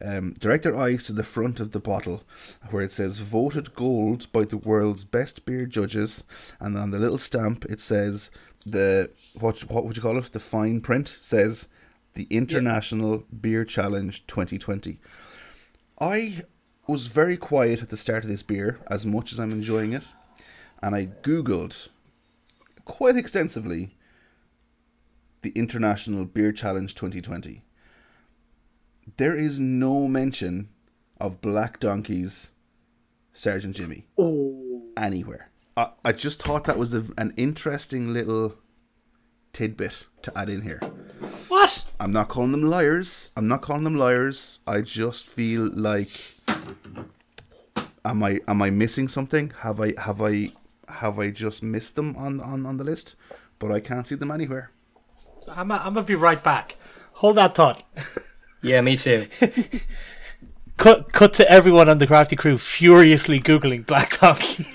um, direct their eyes to the front of the bottle where it says voted gold by the world's best beer judges, and on the little stamp it says the what what would you call it? The fine print says the International Beer Challenge 2020. I was very quiet at the start of this beer, as much as I'm enjoying it, and I googled quite extensively the International Beer Challenge 2020. There is no mention of Black Donkey's Sergeant Jimmy oh. anywhere. I, I just thought that was a, an interesting little tidbit to add in here. What? I'm not calling them liars. I'm not calling them liars. I just feel like am I am I missing something? Have I have I have I just missed them on on, on the list? But I can't see them anywhere. I'm, I'm gonna be right back. Hold that thought. Yeah, me too. Cut, cut to everyone on the crafty crew furiously googling Black Donkey.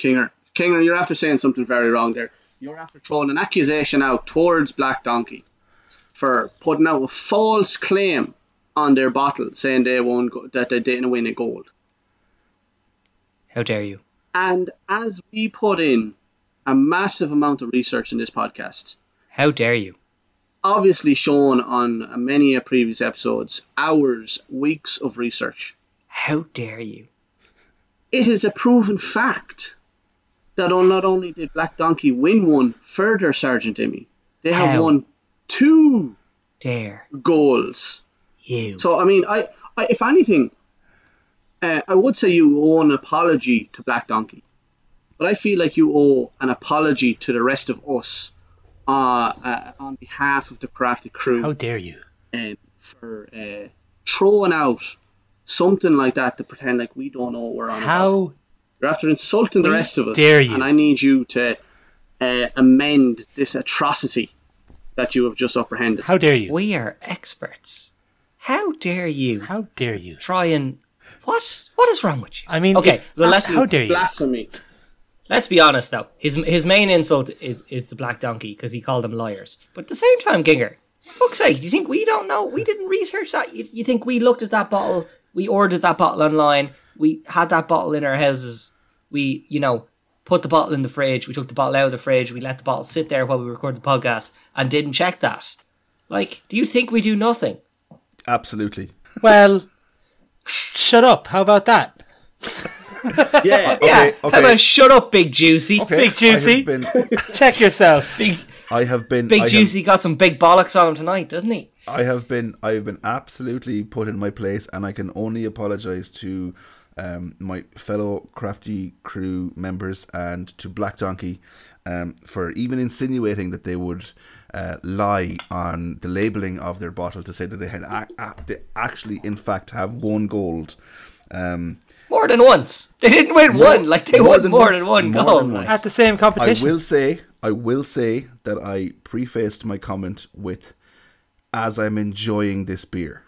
Kinger, Kinger, you're after saying something very wrong there. You're after throwing an accusation out towards Black Donkey for putting out a false claim on their bottle, saying they won go- that they didn't win a gold. How dare you? And as we put in a massive amount of research in this podcast, How dare you? obviously shown on many a previous episodes, hours, weeks of research, How dare you? it is a proven fact that on- not only did Black Donkey win one further Sergeant Jimmy, they have How? won two Dare goals. You? So I mean, I, I if anything, uh, I would say you owe an apology to Black Donkey, but I feel like you owe an apology to the rest of us, uh, uh, on behalf of the crafty crew How dare you? um, for uh, throwing out something like that to pretend like we don't know what we're on. about. How You're after insulting the rest of us, dare you. and I need you to uh, amend this atrocity that you have just apprehended. how dare you? We are experts. How dare you How dare you? try and what? What is wrong with you? I mean, okay. it- well, let's how dare you? Blasphemy. let's be honest though. His his main insult is is the black donkey because he called them liars. But at the same time, Kinger, fuck's sake, do you think we don't know? We didn't research that. You, you think we looked at that bottle? We ordered that bottle online. We had that bottle in our houses. We, you know, put the bottle in the fridge. We took the bottle out of the fridge. We let the bottle sit there while we recorded the podcast and didn't check that. Like, do you think we do nothing? Absolutely. Well, shut up. How about that? Yeah. yeah. okay. How about shut up, Big Juicy? Okay. Big Juicy. Been. Check yourself. Big I have been. Big I have- Juicy got some big bollocks on him tonight, doesn't he? I have been I have been absolutely put in my place, and I can only apologize to um, my fellow crafty crew members and to Black Donkey um, for even insinuating that they would uh, lie on the labeling of their bottle to say that they had a- a- they actually in fact have won gold. Um, More than once. They didn't win one. Like they more won than more once, than one more goal. than once. At the same competition. I competition. will say I will say that I prefaced my comment with as I'm enjoying this beer.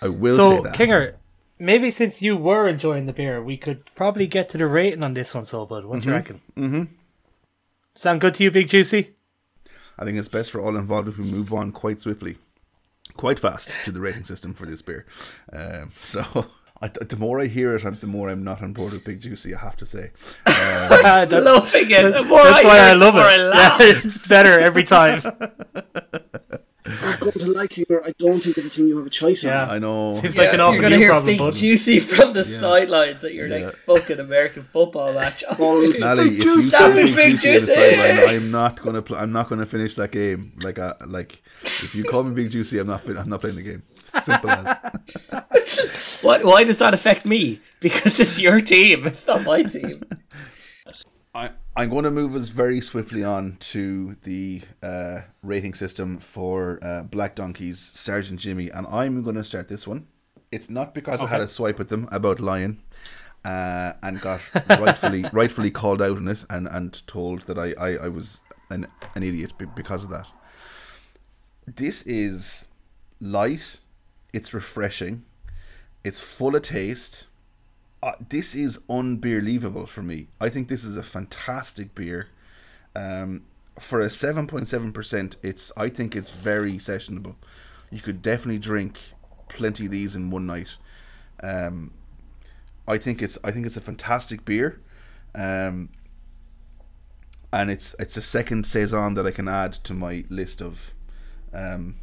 I will say so, that. Kinger, maybe since you were enjoying the beer, we could probably get to the rating on this one, so bud. What do you reckon? Mm-hmm. Sound good to you, Big Juicy? I think it's best for all involved if we move on quite swiftly, quite fast to the rating system for this beer. Um, so, I, the more I hear it, the more I'm not on board with Big Juicy. I have to say. Uh, that's Loving it. The more that's why hear I it, the love more it. I laugh. Yeah, it's better every time. I'm going to like you, I don't think it's a thing you have a choice Yeah. on. I know. Seems like an you're awful gonna you hear problem, Big bud. Juicy from the sidelines at your Yeah. like fucking American football match. Balls. Nally, if you Stop say it, Big Big Juicy on the Juicy! sideline, I'm not gonna. Pl- I'm not gonna finish that game. Like, uh, like, if you call me Big Juicy, I'm not. Fin- I'm not playing the game. Simple as. What? Why does that affect me? Because it's your team. It's not my team. I'm going to move us very swiftly on to the uh, rating system for uh, Black Donkey's Sergeant Jimmy, and I'm going to start this one. It's not because I had a swipe at them about lying uh, and got rightfully rightfully called out on it and, and told that I, I, I was an, an idiot because of that. This is light, it's refreshing, it's full of taste uh, this is unbelievable for me. I think this is a fantastic beer. Um, for a seven point seven percent, it's I think it's very sessionable. You could definitely drink plenty of these in one night. Um, I think it's I think it's a fantastic beer, um, and it's it's a second saison that I can add to my list of um,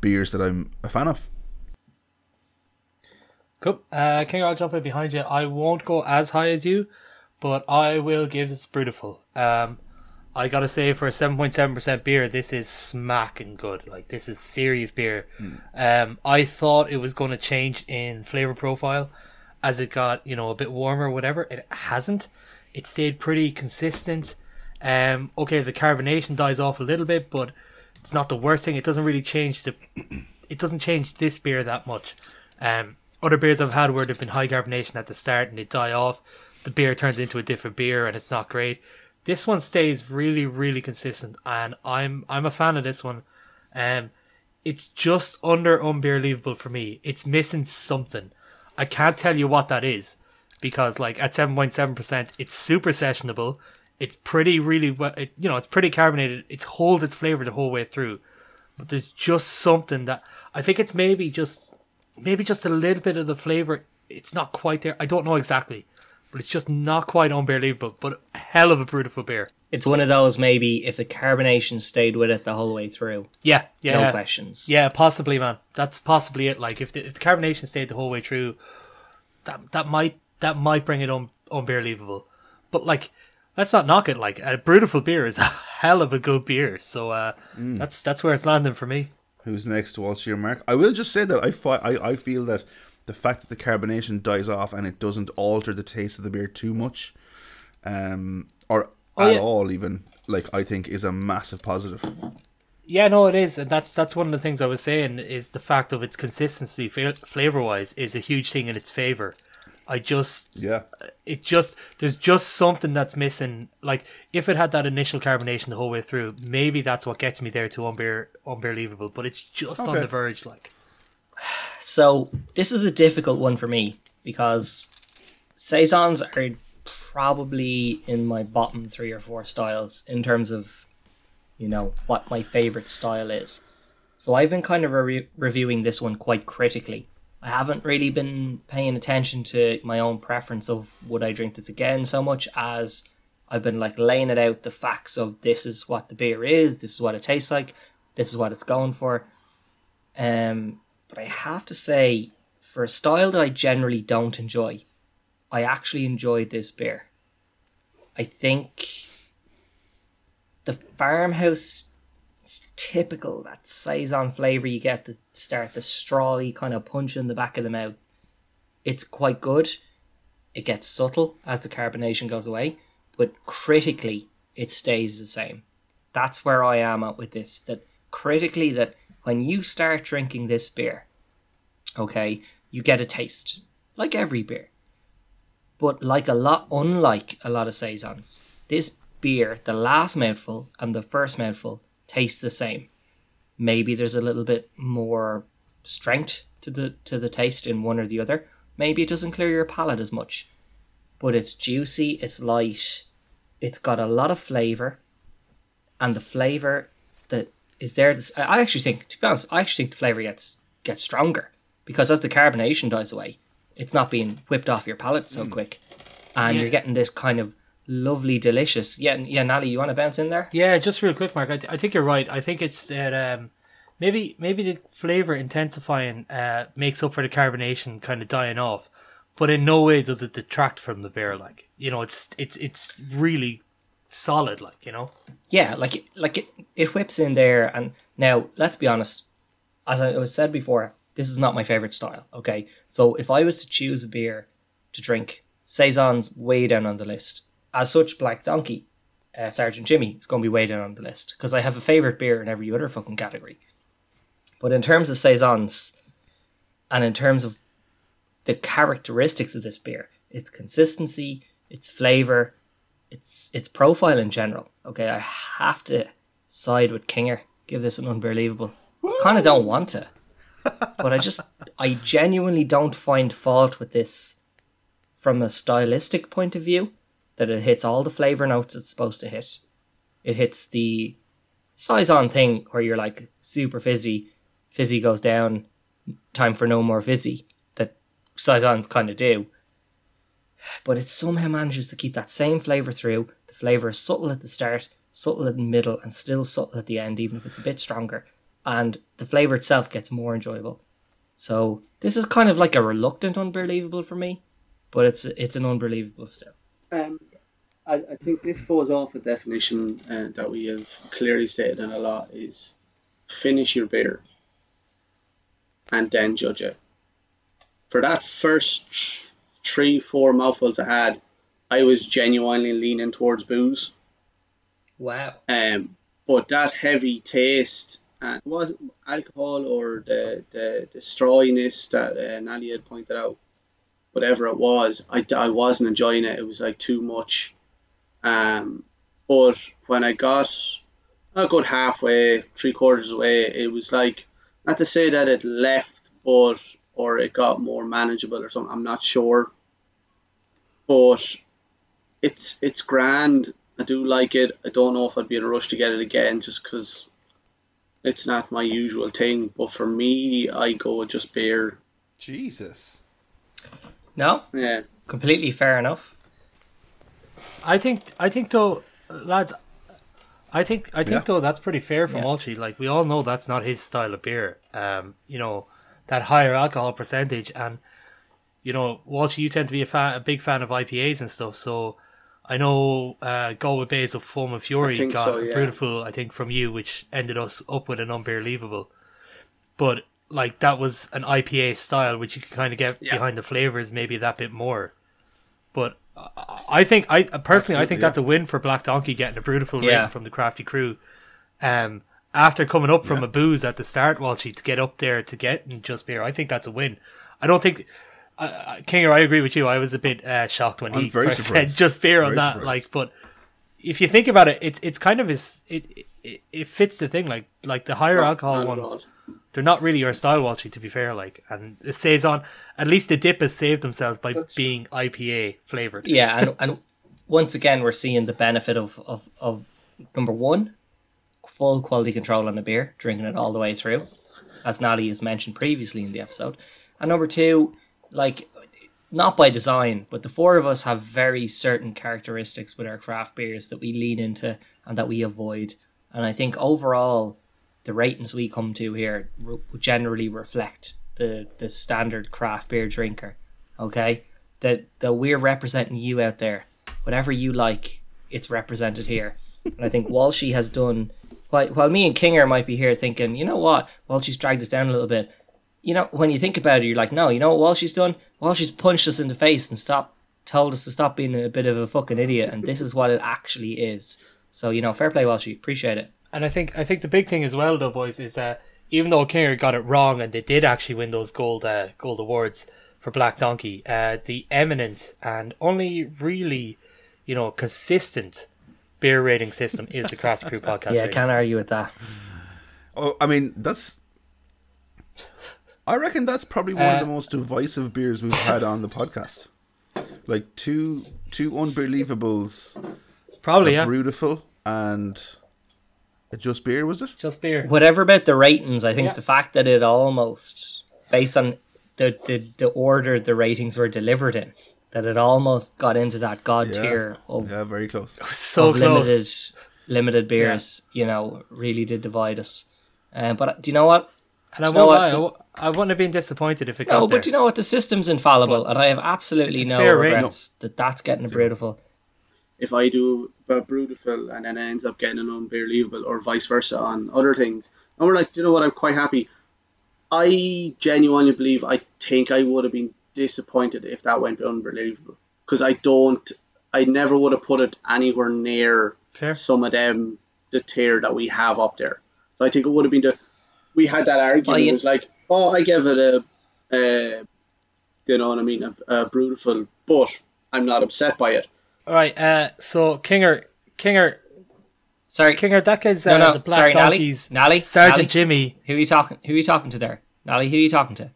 beers that I'm a fan of. Cool. Uh, King, I'll jump in behind you. I won't go as high as you, but I will give this Brutiful. Um, I gotta say, for a 7.7% beer, this is smacking good. Like, this is serious beer. Um, I thought it was to change in flavor profile as it got, you know, a bit warmer whatever. It hasn't. It stayed pretty consistent. Um, okay, the carbonation dies off a little bit, but it's not the worst thing. It doesn't really change the. It doesn't change this beer that much. Um, other beers I've had where there've been high carbonation at the start and they die off, the beer turns into a different beer and it's not great. This one stays really, really consistent, and I'm I'm a fan of this one. Um, it's just under unbelievable for me. It's missing something. I can't tell you what that is because, like, at seven point seven percent, it's super sessionable. It's pretty, really, well, it, you know, it's pretty carbonated. It's hold its flavor the whole way through, but there's just something that I think it's maybe just maybe just a little bit of the flavor. It's not quite there. I don't know exactly, but it's just not quite unbelievable. But a hell of a beautiful beer. It's one of those maybe if the carbonation stayed with it the whole way through. Yeah, yeah, No questions. yeah, possibly, man. That's possibly it. Like if the, if the carbonation stayed the whole way through, that that might that might bring it un, unbelievable. But like, let's not knock it. Like a beautiful beer is a hell of a good beer. So uh, that's that's where it's landing for me. Who's next? What's your mark? I will just say that I, fi- I I feel that the fact that the carbonation dies off and it doesn't alter the taste of the beer too much, um, or Oh, at yeah. all even, like I think is a massive positive. Yeah, no, it is, and that's that's one of the things I was saying is the fact of its consistency, flavor wise, is a huge thing in its favor. I just Yeah, it just there's just something that's missing. Like if it had that initial carbonation the whole way through, maybe that's what gets me there to unbear unbelievable. But it's just on the verge. Like So this is a difficult one for me because saisons are probably in my bottom three or four styles in terms of, you know, what my favorite style is. So I've been kind of re- reviewing this one quite critically. I haven't really been paying attention to my own preference of would I drink this again so much as I've been like laying it out the facts of this is what the beer is, this is what it tastes like, this is what it's going for. Um, but I have to say, for a style that I generally don't enjoy, I actually enjoyed this beer. I think the farmhouse is typical that saison flavor you get to start the strawy kind of punch in the back of the mouth. It's quite good. It gets subtle as the carbonation goes away, but critically it stays the same. That's where I am at with this. That critically that when you start drinking this beer, okay, you get a taste like every beer. But like a lot unlike a lot of saisons, this beer, the last mouthful and the first mouthful taste the same. Maybe there's a little bit more strength to the to the taste in one or the other. Maybe it doesn't clear your palate as much. But it's juicy, it's light, it's got a lot of flavour, and the flavour that is there. I actually think, to be honest, I actually think the flavour gets gets stronger because as the carbonation dies away, it's not being whipped off your palate so mm. quick, and yeah. you're getting this kind of lovely, delicious. Yeah, yeah, Nally, you want to bounce in there? Yeah, just real quick, Mark. I, th- I think you're right. I think it's that um, maybe maybe the flavor intensifying uh, makes up for the carbonation kind of dying off, but in no way does it detract from the beer. Like you know, it's it's it's really solid. Like you know. Yeah, like it, like it it whips in there, and now let's be honest. As I was said before, this is not my favorite style. Okay, so if I was to choose a beer to drink, saison's way down on the list as such, Black Donkey, uh, Sergeant Jimmy, is going to be way down on the list because I have a favorite beer in every other fucking category. But in terms of saisons, and in terms of the characteristics of this beer, its consistency, its flavor, its its profile in general. Okay, I have to side with Kinger. Give this an unbelievable. I Kind of don't want to, but I just I genuinely don't find fault with this from a stylistic point of view that it hits all the flavor notes it's supposed to hit. It hits the saison thing where you're like super fizzy, fizzy goes down, time for no more fizzy that saisons kind of do. But it somehow manages to keep that same flavor through. The flavor is subtle at the start, subtle in the middle, and still subtle at the end, even if it's a bit stronger. And the flavor itself gets more enjoyable. So this is kind of like a reluctant unbelievable for me, but it's it's an unbelievable still. Um, I, I think this falls off a definition uh, that we have clearly stated in a lot is finish your beer and then judge it. For that first three, four mouthfuls I had, I was genuinely leaning towards booze. Wow. Um, but that heavy taste and was alcohol or the the, the strawiness that uh, Nally had pointed out whatever it was, I, I wasn't enjoying it. It was like too much. Um, but when I got a good halfway, three quarters away, it was like not to say that it left, but or it got more manageable or something. I'm not sure, but it's it's grand. I do like it. I don't know if I'd be in a rush to get it again, just because it's not my usual thing. But for me, I go just beer. Jesus. No. Yeah. Completely fair enough. I think. I think though, lads. I think. I think yeah. though that's pretty fair from yeah. Walshy. Like we all know that's not his style of beer. Um, you know, that higher alcohol percentage, and you know, Walshy, you tend to be a fan, a big fan of IPAs and stuff. So I know uh, Galway Bays of Foam and Fury got so, yeah. beautiful, I think, from you, which ended us up with an unbelievable. But like that was an IPA style, which you could kind of get yeah. behind the flavors maybe that bit more. But I think I personally Absolutely, I think that's a win for Black Donkey getting a beautiful yeah. rating from the Crafty Crew. Um, after coming up from yeah. a booze at the start, Walshy to get up there to get and just beer, I think that's a win. I don't think. Uh, Kinger, I agree with you. I was a bit uh, shocked when I'm he first surprised. said just beer on that. Surprised. Like, but if you think about it, it's it's kind of his it, it, it fits the thing. Like like the higher alcohol ones, they're not really your style, Walshy. To be fair, like, and it says on. At least the dip has saved themselves by being IPA flavored. Yeah, and and once again we're seeing the benefit of of, of number one, full quality control on the beer, drinking it all the way through, as Nally has mentioned previously in the episode, and number two, like not by design, but the four of us have very certain characteristics with our craft beers that we lean into and that we avoid. And I think overall, the ratings we come to here re- generally reflect the, the standard craft beer drinker. Okay? That, that we're representing you out there. Whatever you like, it's represented here. And I think Walshy has done, while, while me and Kinger might be here thinking, you know what, Walshy's dragged us down a little bit you know, when you think about it, you're like, no, you know what Walshy's done? Walshy's punched us in the face and stop, told us to stop being a bit of a fucking idiot, and this is what it actually is. So you know, fair play, Walshy, appreciate it. And I think I think the big thing as well, though, boys, is that even though Kinger got it wrong and they did actually win those gold uh, gold awards for Black Donkey, uh, the eminent and only really, you know, consistent beer rating system is the Craft Crew podcast. Yeah, I can't system. argue with that. Oh, I mean, that's. I reckon that's probably one Uh, of the most divisive beers we've had on the podcast. Like two two unbelievables, Probably, a yeah. beautiful and a just beer was it? Just beer. Whatever about the ratings, I think Yeah. the fact that it almost, based on the, the, the order the ratings were delivered in, that it almost got into that god Yeah. tier of, Yeah, very close. So close. limited limited beers. You know, really did divide us. Uh, but do you know what? And I Do you know won't what? lie, I, w- I wouldn't have been disappointed if it got No, there. but you know what? The system's infallible, and I have absolutely It's a no regrets that that's getting a beautiful. if I do a Brutiful and then it ends up getting an unbelievable or vice versa on other things. And we're like, you know what, I'm quite happy. I genuinely believe, I think I would have been disappointed if that went unbelievable. Because I don't, I never would have put it anywhere near Fair. some of them, the tier that we have up there. So I think it would have been the, we had that argument. Well, you- It was like, oh, I give it a, uh, you know what I mean, a, a Brutiful, but I'm not upset by it. All right. Uh, so Kinger, Kinger, Sorry, Kinger. That guy's uh, no, the Black sorry, Donkeys. Nally, Sergeant Nally, Jimmy. Who are you talking? Who are you talking to there, Nally? Who are you talking to?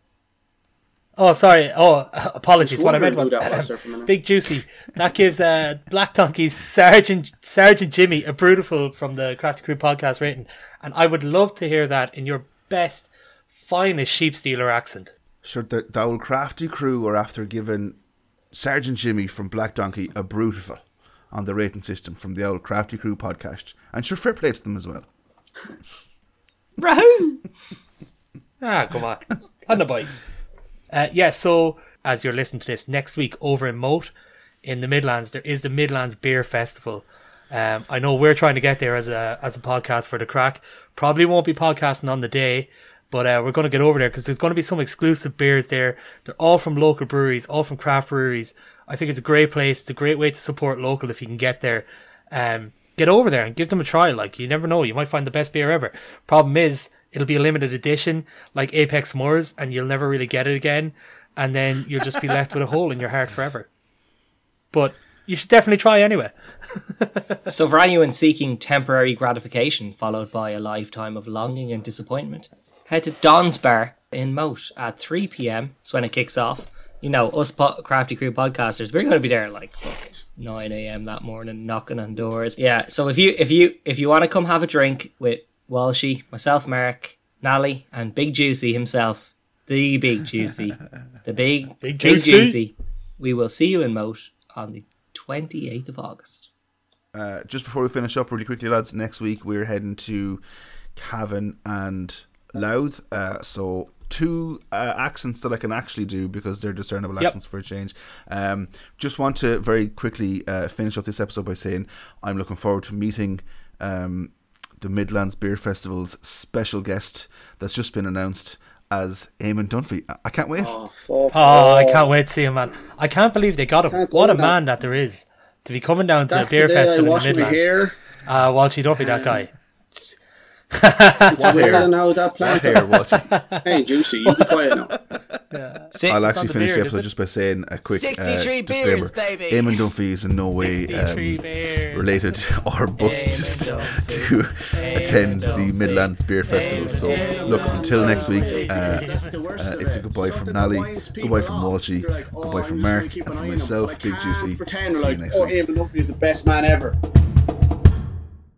Oh, sorry. Oh, apologies. What I meant was wondering was there for a minute. Big Juicy. That gives uh, Black Donkey's Sergeant Sergeant Jimmy a beautiful from the Crafty Crew podcast rating, and I would love to hear that in your best, finest sheep stealer accent. Sure, the, the old crafty crew are after giving Sergeant Jimmy from Black Donkey a brutiful on the rating system from the old crafty crew podcast. And sure, fair play to them as well. Rahoo! Ah, come on. On the bikes. Uh, yeah, so as you're listening to this, next week over in Moate in the Midlands, there is the Midlands Beer Festival. Um, I know we're trying to get there as a as a podcast for the crack. Probably won't be podcasting on the day, but uh, we're going to get over there because there's going to be some exclusive beers there. They're all from local breweries, all from craft breweries. I think it's a great place. It's a great way to support local if you can get there. Um, get over there and give them a try. Like you never know, you might find the best beer ever. Problem is, it'll be a limited edition, like Apex Moors, and you'll never really get it again. And then you'll just be left with a hole in your heart forever. But you should definitely try anyway. So for anyone seeking temporary gratification followed by a lifetime of longing and disappointment, head to Don's Bar in Moate at 3 p.m. That's when it kicks off. You know, us po- Crafty Crew podcasters, we're going to be there like fuck, 9 a.m. that morning, knocking on doors. Yeah, so if you if you if you want to come have a drink with Walshy, myself, Mark, Nally, and Big Juicy himself, the Big Juicy, the big Big Big Juicy. Juicy, we will see you in Moate on the 28th of August. Uh, just before we finish up really quickly, lads, next week we're heading to Cavan and Louth. Uh, so two uh, accents that I can actually do because they're discernible Yep. accents for a change. Um, just want to very quickly uh, finish up this episode by saying I'm looking forward to meeting um, the Midlands Beer Festival's special guest that's just been announced as Eamon Dunphy. I- I can't wait. Oh, fuck. Oh, I can't wait to see him, man. I can't believe they got him. What a believe that. man that there is to be coming down to That's a beer the day I festival in the Midlands. hair. Uh, Walshy, don't be that guy. It's What weirder hair? now that What plant. what? Hey, Juicy, you be quiet now. Si- I'll actually not the finish the episode just by saying a quick uh, 63 disclaimer. beers, baby. Eamon Dunphy is in no way um, related or booked Eamon just Dunphy. to attend the Dunphy. Midlands Beer Festival. So, look, until next week, uh, uh, it's a goodbye from Nally, goodbye from Walshy, goodbye from Mark, and from myself, Big Juicy. Pretend See we're you like, next oh, week. Eamon Dunphy is the best man ever.